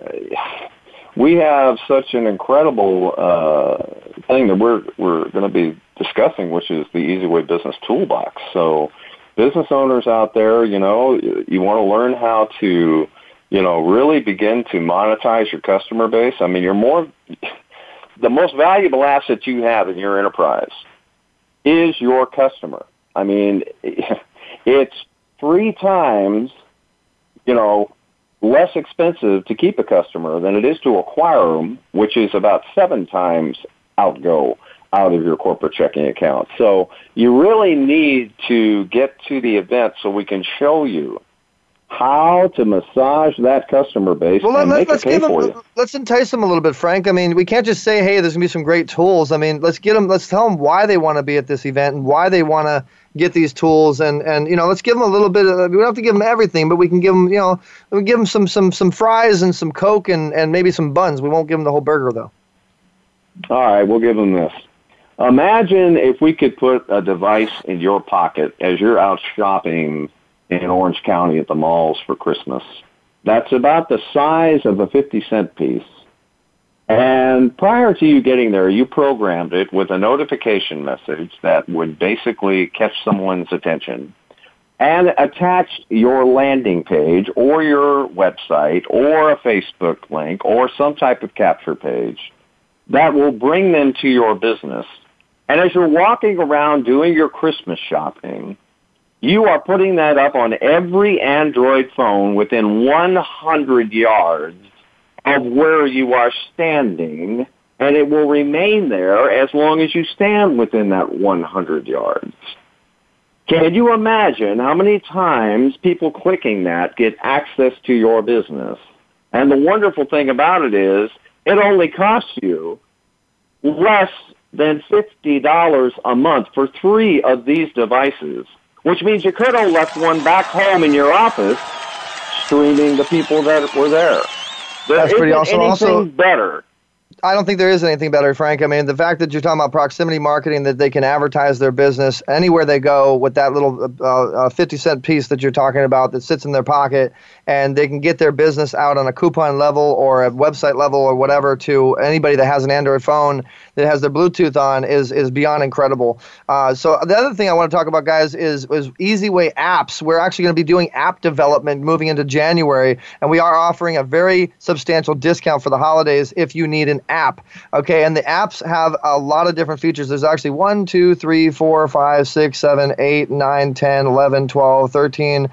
we have such an incredible uh, thing that we're we're going to be discussing, which is the Easyway Business Toolbox. So, business owners out there, you know, you want to learn how to, you know, really begin to monetize your customer base. I mean, you're more the most valuable asset you have in your enterprise is your customer. I mean, it's three times, you know, less expensive to keep a customer than it is to acquire them, which is about seven times outgo out of your corporate checking account. So you really need to get to the event so we can show you how to massage that customer base well, and let, make let's it pay for them, you. Let's entice them a little bit, Frank. I mean, we can't just say, "Hey, there's gonna be some great tools." I mean, let's get them. Let's tell them why they want to be at this event and why they want to get these tools and and you know let's give them a little bit of we don't have to give them everything but we can give them you know we give them some some some fries and some coke and and maybe some buns. We won't give them the whole burger though. All right we'll give them this. Imagine if we could put a device in your pocket as you're out shopping in orange county at the malls for christmas. That's about the size of a 50 cent piece and prior to you getting there, you programmed it with a notification message that would basically catch someone's attention and attach your landing page or your website or a Facebook link or some type of capture page that will bring them to your business. And as you're walking around doing your Christmas shopping, you are putting that up on every Android phone within 100 yards of where you are standing, and it will remain there as long as you stand within that 100 yards. Can you imagine how many times people clicking that get access to your business? And the wonderful thing about it is it only costs you less than $50 a month for three of these devices, which means you could have left one back home in your office streaming the people that were there. There That's pretty awesome. Anything also, better I don't think there is anything better, Frank. I mean, the fact that you're talking about proximity marketing, that they can advertise their business anywhere they go with that little uh, uh, 50 cent piece that you're talking about that sits in their pocket, and they can get their business out on a coupon level or a website level or whatever to anybody that has an Android phone that has their Bluetooth on is is beyond incredible. Uh, so the other thing I want to talk about, guys, is is EasyWay apps. We're actually going to be doing app development moving into January, and we are offering a very substantial discount for the holidays if you need an app. Okay, and the apps have a lot of different features. There's actually 1, 2, 3, 4, 5, 6, 7, 8, 9, 10, 11, 12, 13.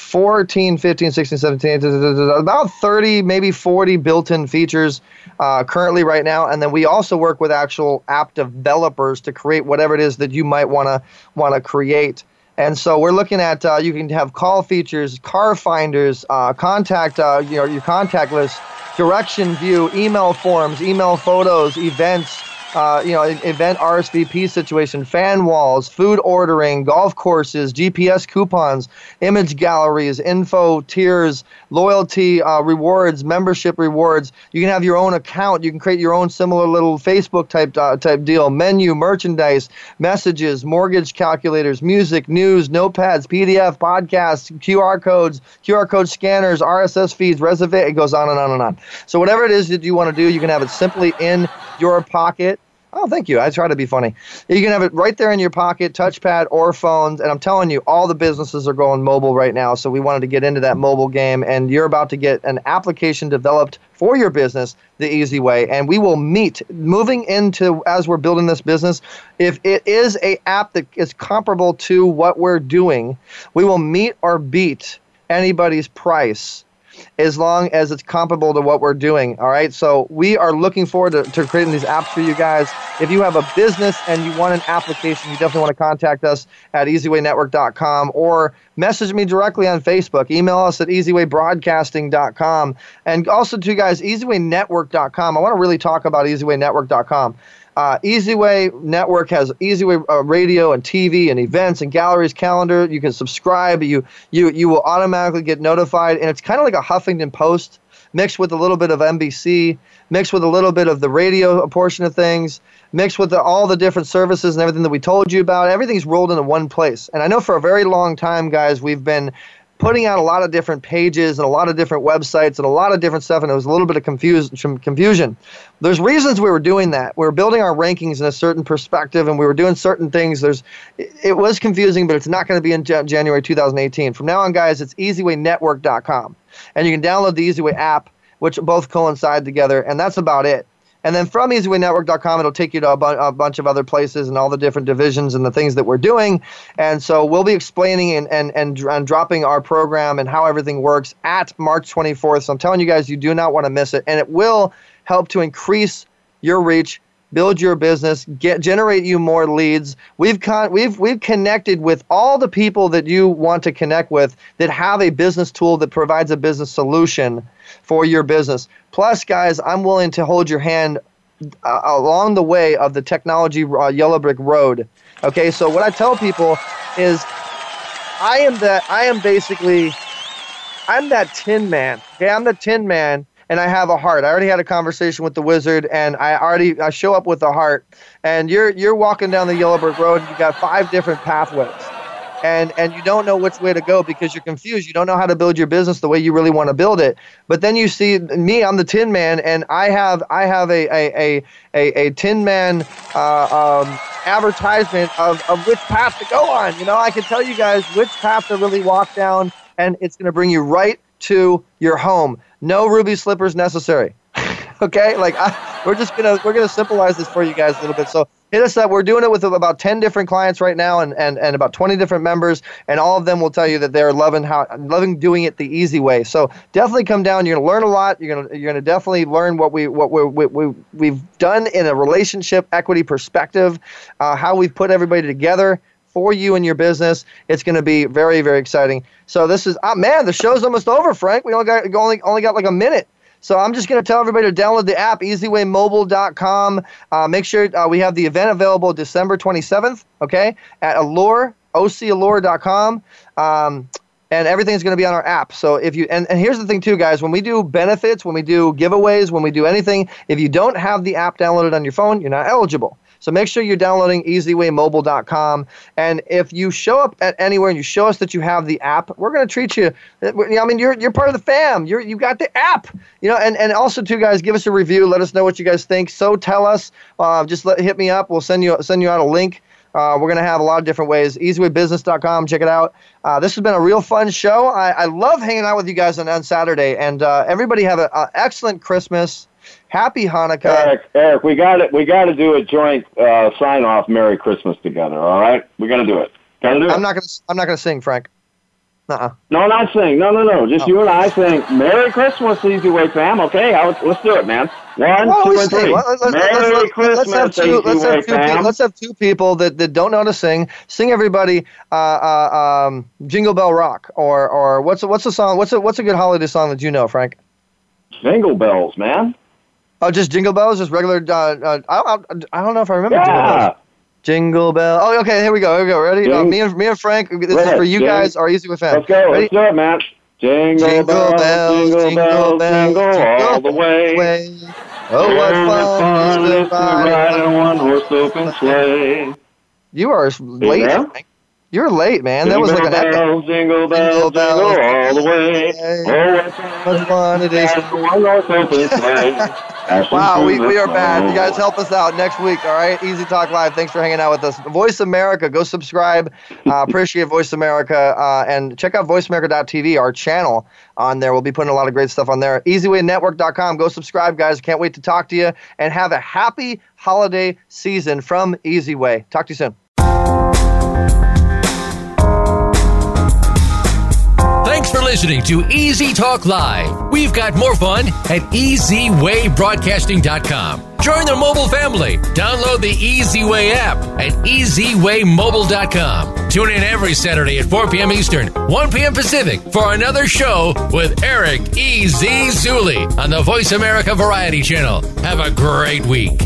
14, 15, 16, 17, about 30, maybe 40 built in features uh, currently right now. And then we also work with actual app developers to create whatever it is that you might want to want to create. And so we're looking at uh, you can have call features, car finders, uh, contact uh, you know your contact list, direction view, email forms, email photos, events, uh, you know, event RSVP situation, fan walls, food ordering, golf courses, GPS coupons, image galleries, info tiers, loyalty uh, rewards, membership rewards. You can have your own account. You can create your own similar little Facebook type uh, type deal. Menu, merchandise, messages, mortgage calculators, music, news, notepads, PDF, podcasts, QR codes, QR code scanners, RSS feeds, reserve. It goes on and on and on. So whatever it is that you want to do, you can have it simply in your pocket Oh, thank you. I try to be funny. You can have it right there in your pocket, touchpad or phones. And I'm telling you, all the businesses are going mobile right now. So we wanted to get into that mobile game. And you're about to get an application developed for your business the easy way. And we will meet moving into as we're building this business. If it is a app that is comparable to what we're doing, we will meet or beat anybody's price as long as it's comparable to what we're doing. All right. So we are looking forward to, to creating these apps for you guys. If you have a business and you want an application, you definitely want to contact us at easywaynetwork.com or message me directly on Facebook. Email us at easywaybroadcasting.com. And also, to you guys, easywaynetwork.com. I want to really talk about easywaynetwork.com. Uh, EasyWay Network has EasyWay uh, radio and TV and events and galleries calendar. You can subscribe. You you you will automatically get notified, and it's kind of like a Huffington Post mixed with a little bit of NBC, mixed with a little bit of the radio portion of things, mixed with the, all the different services and everything that we told you about. Everything's rolled into one place. And I know for a very long time, guys, we've been putting out a lot of different pages and a lot of different websites and a lot of different stuff, and it was a little bit of confuse, confusion. There's reasons we were doing that. We were building our rankings in a certain perspective, and we were doing certain things. There's, it was confusing, but it's not going to be in January 2018. From now on, guys, it's EasyWayNetwork.com, and you can download the EasyWay app, which both coincide together, and that's about it. And then from easywaynetwork.com, it'll take you to a, bu- a, bunch of other places and all the different divisions and the things that we're doing. And so we'll be explaining and, and, and, and dropping our program and how everything works at March 24th. So I'm telling you guys, you do not want to miss it. And it will help to increase your reach build your business, get generate you more leads. We've con- we've we've connected with all the people that you want to connect with that have a business tool that provides a business solution for your business. Plus, guys, I'm willing to hold your hand uh, along the way of the technology uh, yellow brick road. Okay, so what I tell people is, I am that I am basically, I'm that Tin Man. Okay, I'm the Tin Man, and I have a heart. I already had a conversation with the wizard, and I already I show up with a heart. And you're you're walking down the yellow brick road, and you got five different pathways and and you don't know which way to go because you're confused. You don't know how to build your business the way you really want to build it. But then you see me, I'm the Tin Man, and I have I have a a a a, a Tin Man uh, um, advertisement of of which path to go on. You know, I can tell you guys which path to really walk down, and it's going to bring you right to your home. No ruby slippers necessary. okay, like I, we're just gonna we're gonna simplify this for you guys a little bit. So hit us up. We're doing it with about 10 different clients right now and, and, and about 20 different members, and all of them will tell you that they're loving how loving doing it the easy way. So definitely come down. You're gonna learn a lot. You're gonna you're gonna definitely learn what we what we, we, we we've done in a relationship equity perspective, uh, how we've put everybody together for you and your business. It's going to be very, very exciting. So this is, oh man, the show's almost over, Frank. We only got only only got like a minute. So I'm just going to tell everybody to download the app, easywaymobile.com. Uh, make sure uh, we have the event available December 27th, okay, at Allure, ocallure.com. Um, and everything's going to be on our app. So if you and, and here's the thing too, guys, when we do benefits, when we do giveaways, when we do anything, if you don't have the app downloaded on your phone, you're not eligible. So make sure you're downloading easywaymobile.com. And if you show up at anywhere and you show us that you have the app, we're going to treat you. I mean, you're, you're part of the fam. You're, you got the app. You know, and, and also too, guys, give us a review. Let us know what you guys think. So tell us. Uh, just let, hit me up. We'll send you send you out a link. Uh, we're going to have a lot of different ways. EasyWayBusiness.com. Check it out. Uh, this has been a real fun show. I, I love hanging out with you guys on, on Saturday. And uh, everybody have an excellent Christmas. Happy Hanukkah. Eric, Eric, we got it. We got to do a joint uh, sign off. Merry Christmas together. All right, we're gonna do it. Gotta do I'm it. not gonna. I'm not gonna sing, Frank. Uh-uh. No, not sing. No, no, no. Just Oh. you and I sing Merry Christmas, Easy Way fam. Okay, How- let's do it, man. One, Well, two, and three. Let- let's- let's- Merry let's- Christmas, let's have two. Let's have two. pe-. Let's have two people that, that don't know how to sing. Sing everybody. Uh, uh, um, Jingle Bell Rock, or or what's what's a song? What's a what's a good holiday song that you know, Frank? Jingle bells, man. Oh, just Jingle Bells, just regular. Uh, uh, I, I, I don't know if I remember Jingle Bells. Jingle Bell. Oh, okay. Here we go. Here we go. Ready? Uh, me and me and Frank. This Go is for you Jing- guys. Are easy with fam. Let's go. Ready? Let's do it, man. Jingle, Jingle bells, bells, jingle, bells, bells, jingle all the way. Oh, what fun it is to ride ride in one horse open sleigh. You are late. Yeah? You're late, man. That was like an bells, jingle bells, jingle all the way. Oh, what fun it is. One horse open sleigh. Wow, we, we are bad. You guys help us out next week, all right? Easy Talk Live. Thanks for hanging out with us. Voice America, go subscribe. Uh, appreciate Voice America. Uh, and check out voiceamerica.tv, our channel on there. We'll be putting a lot of great stuff on there. EasywayNetwork.com. Go subscribe, guys. Can't wait to talk to you. And have a happy holiday season from Easy Way. Talk to you soon. Thanks for listening to Easy Talk Live. We've got more fun at EasyWayBroadcasting.com. Join the mobile family. Download the Easy Way app at EasyWayMobile.com. Tune in every Saturday at 4 p.m. Eastern, 1 p.m. Pacific for another show with Eric E.Z. Zuley on the Voice America Variety Channel. Have a great week.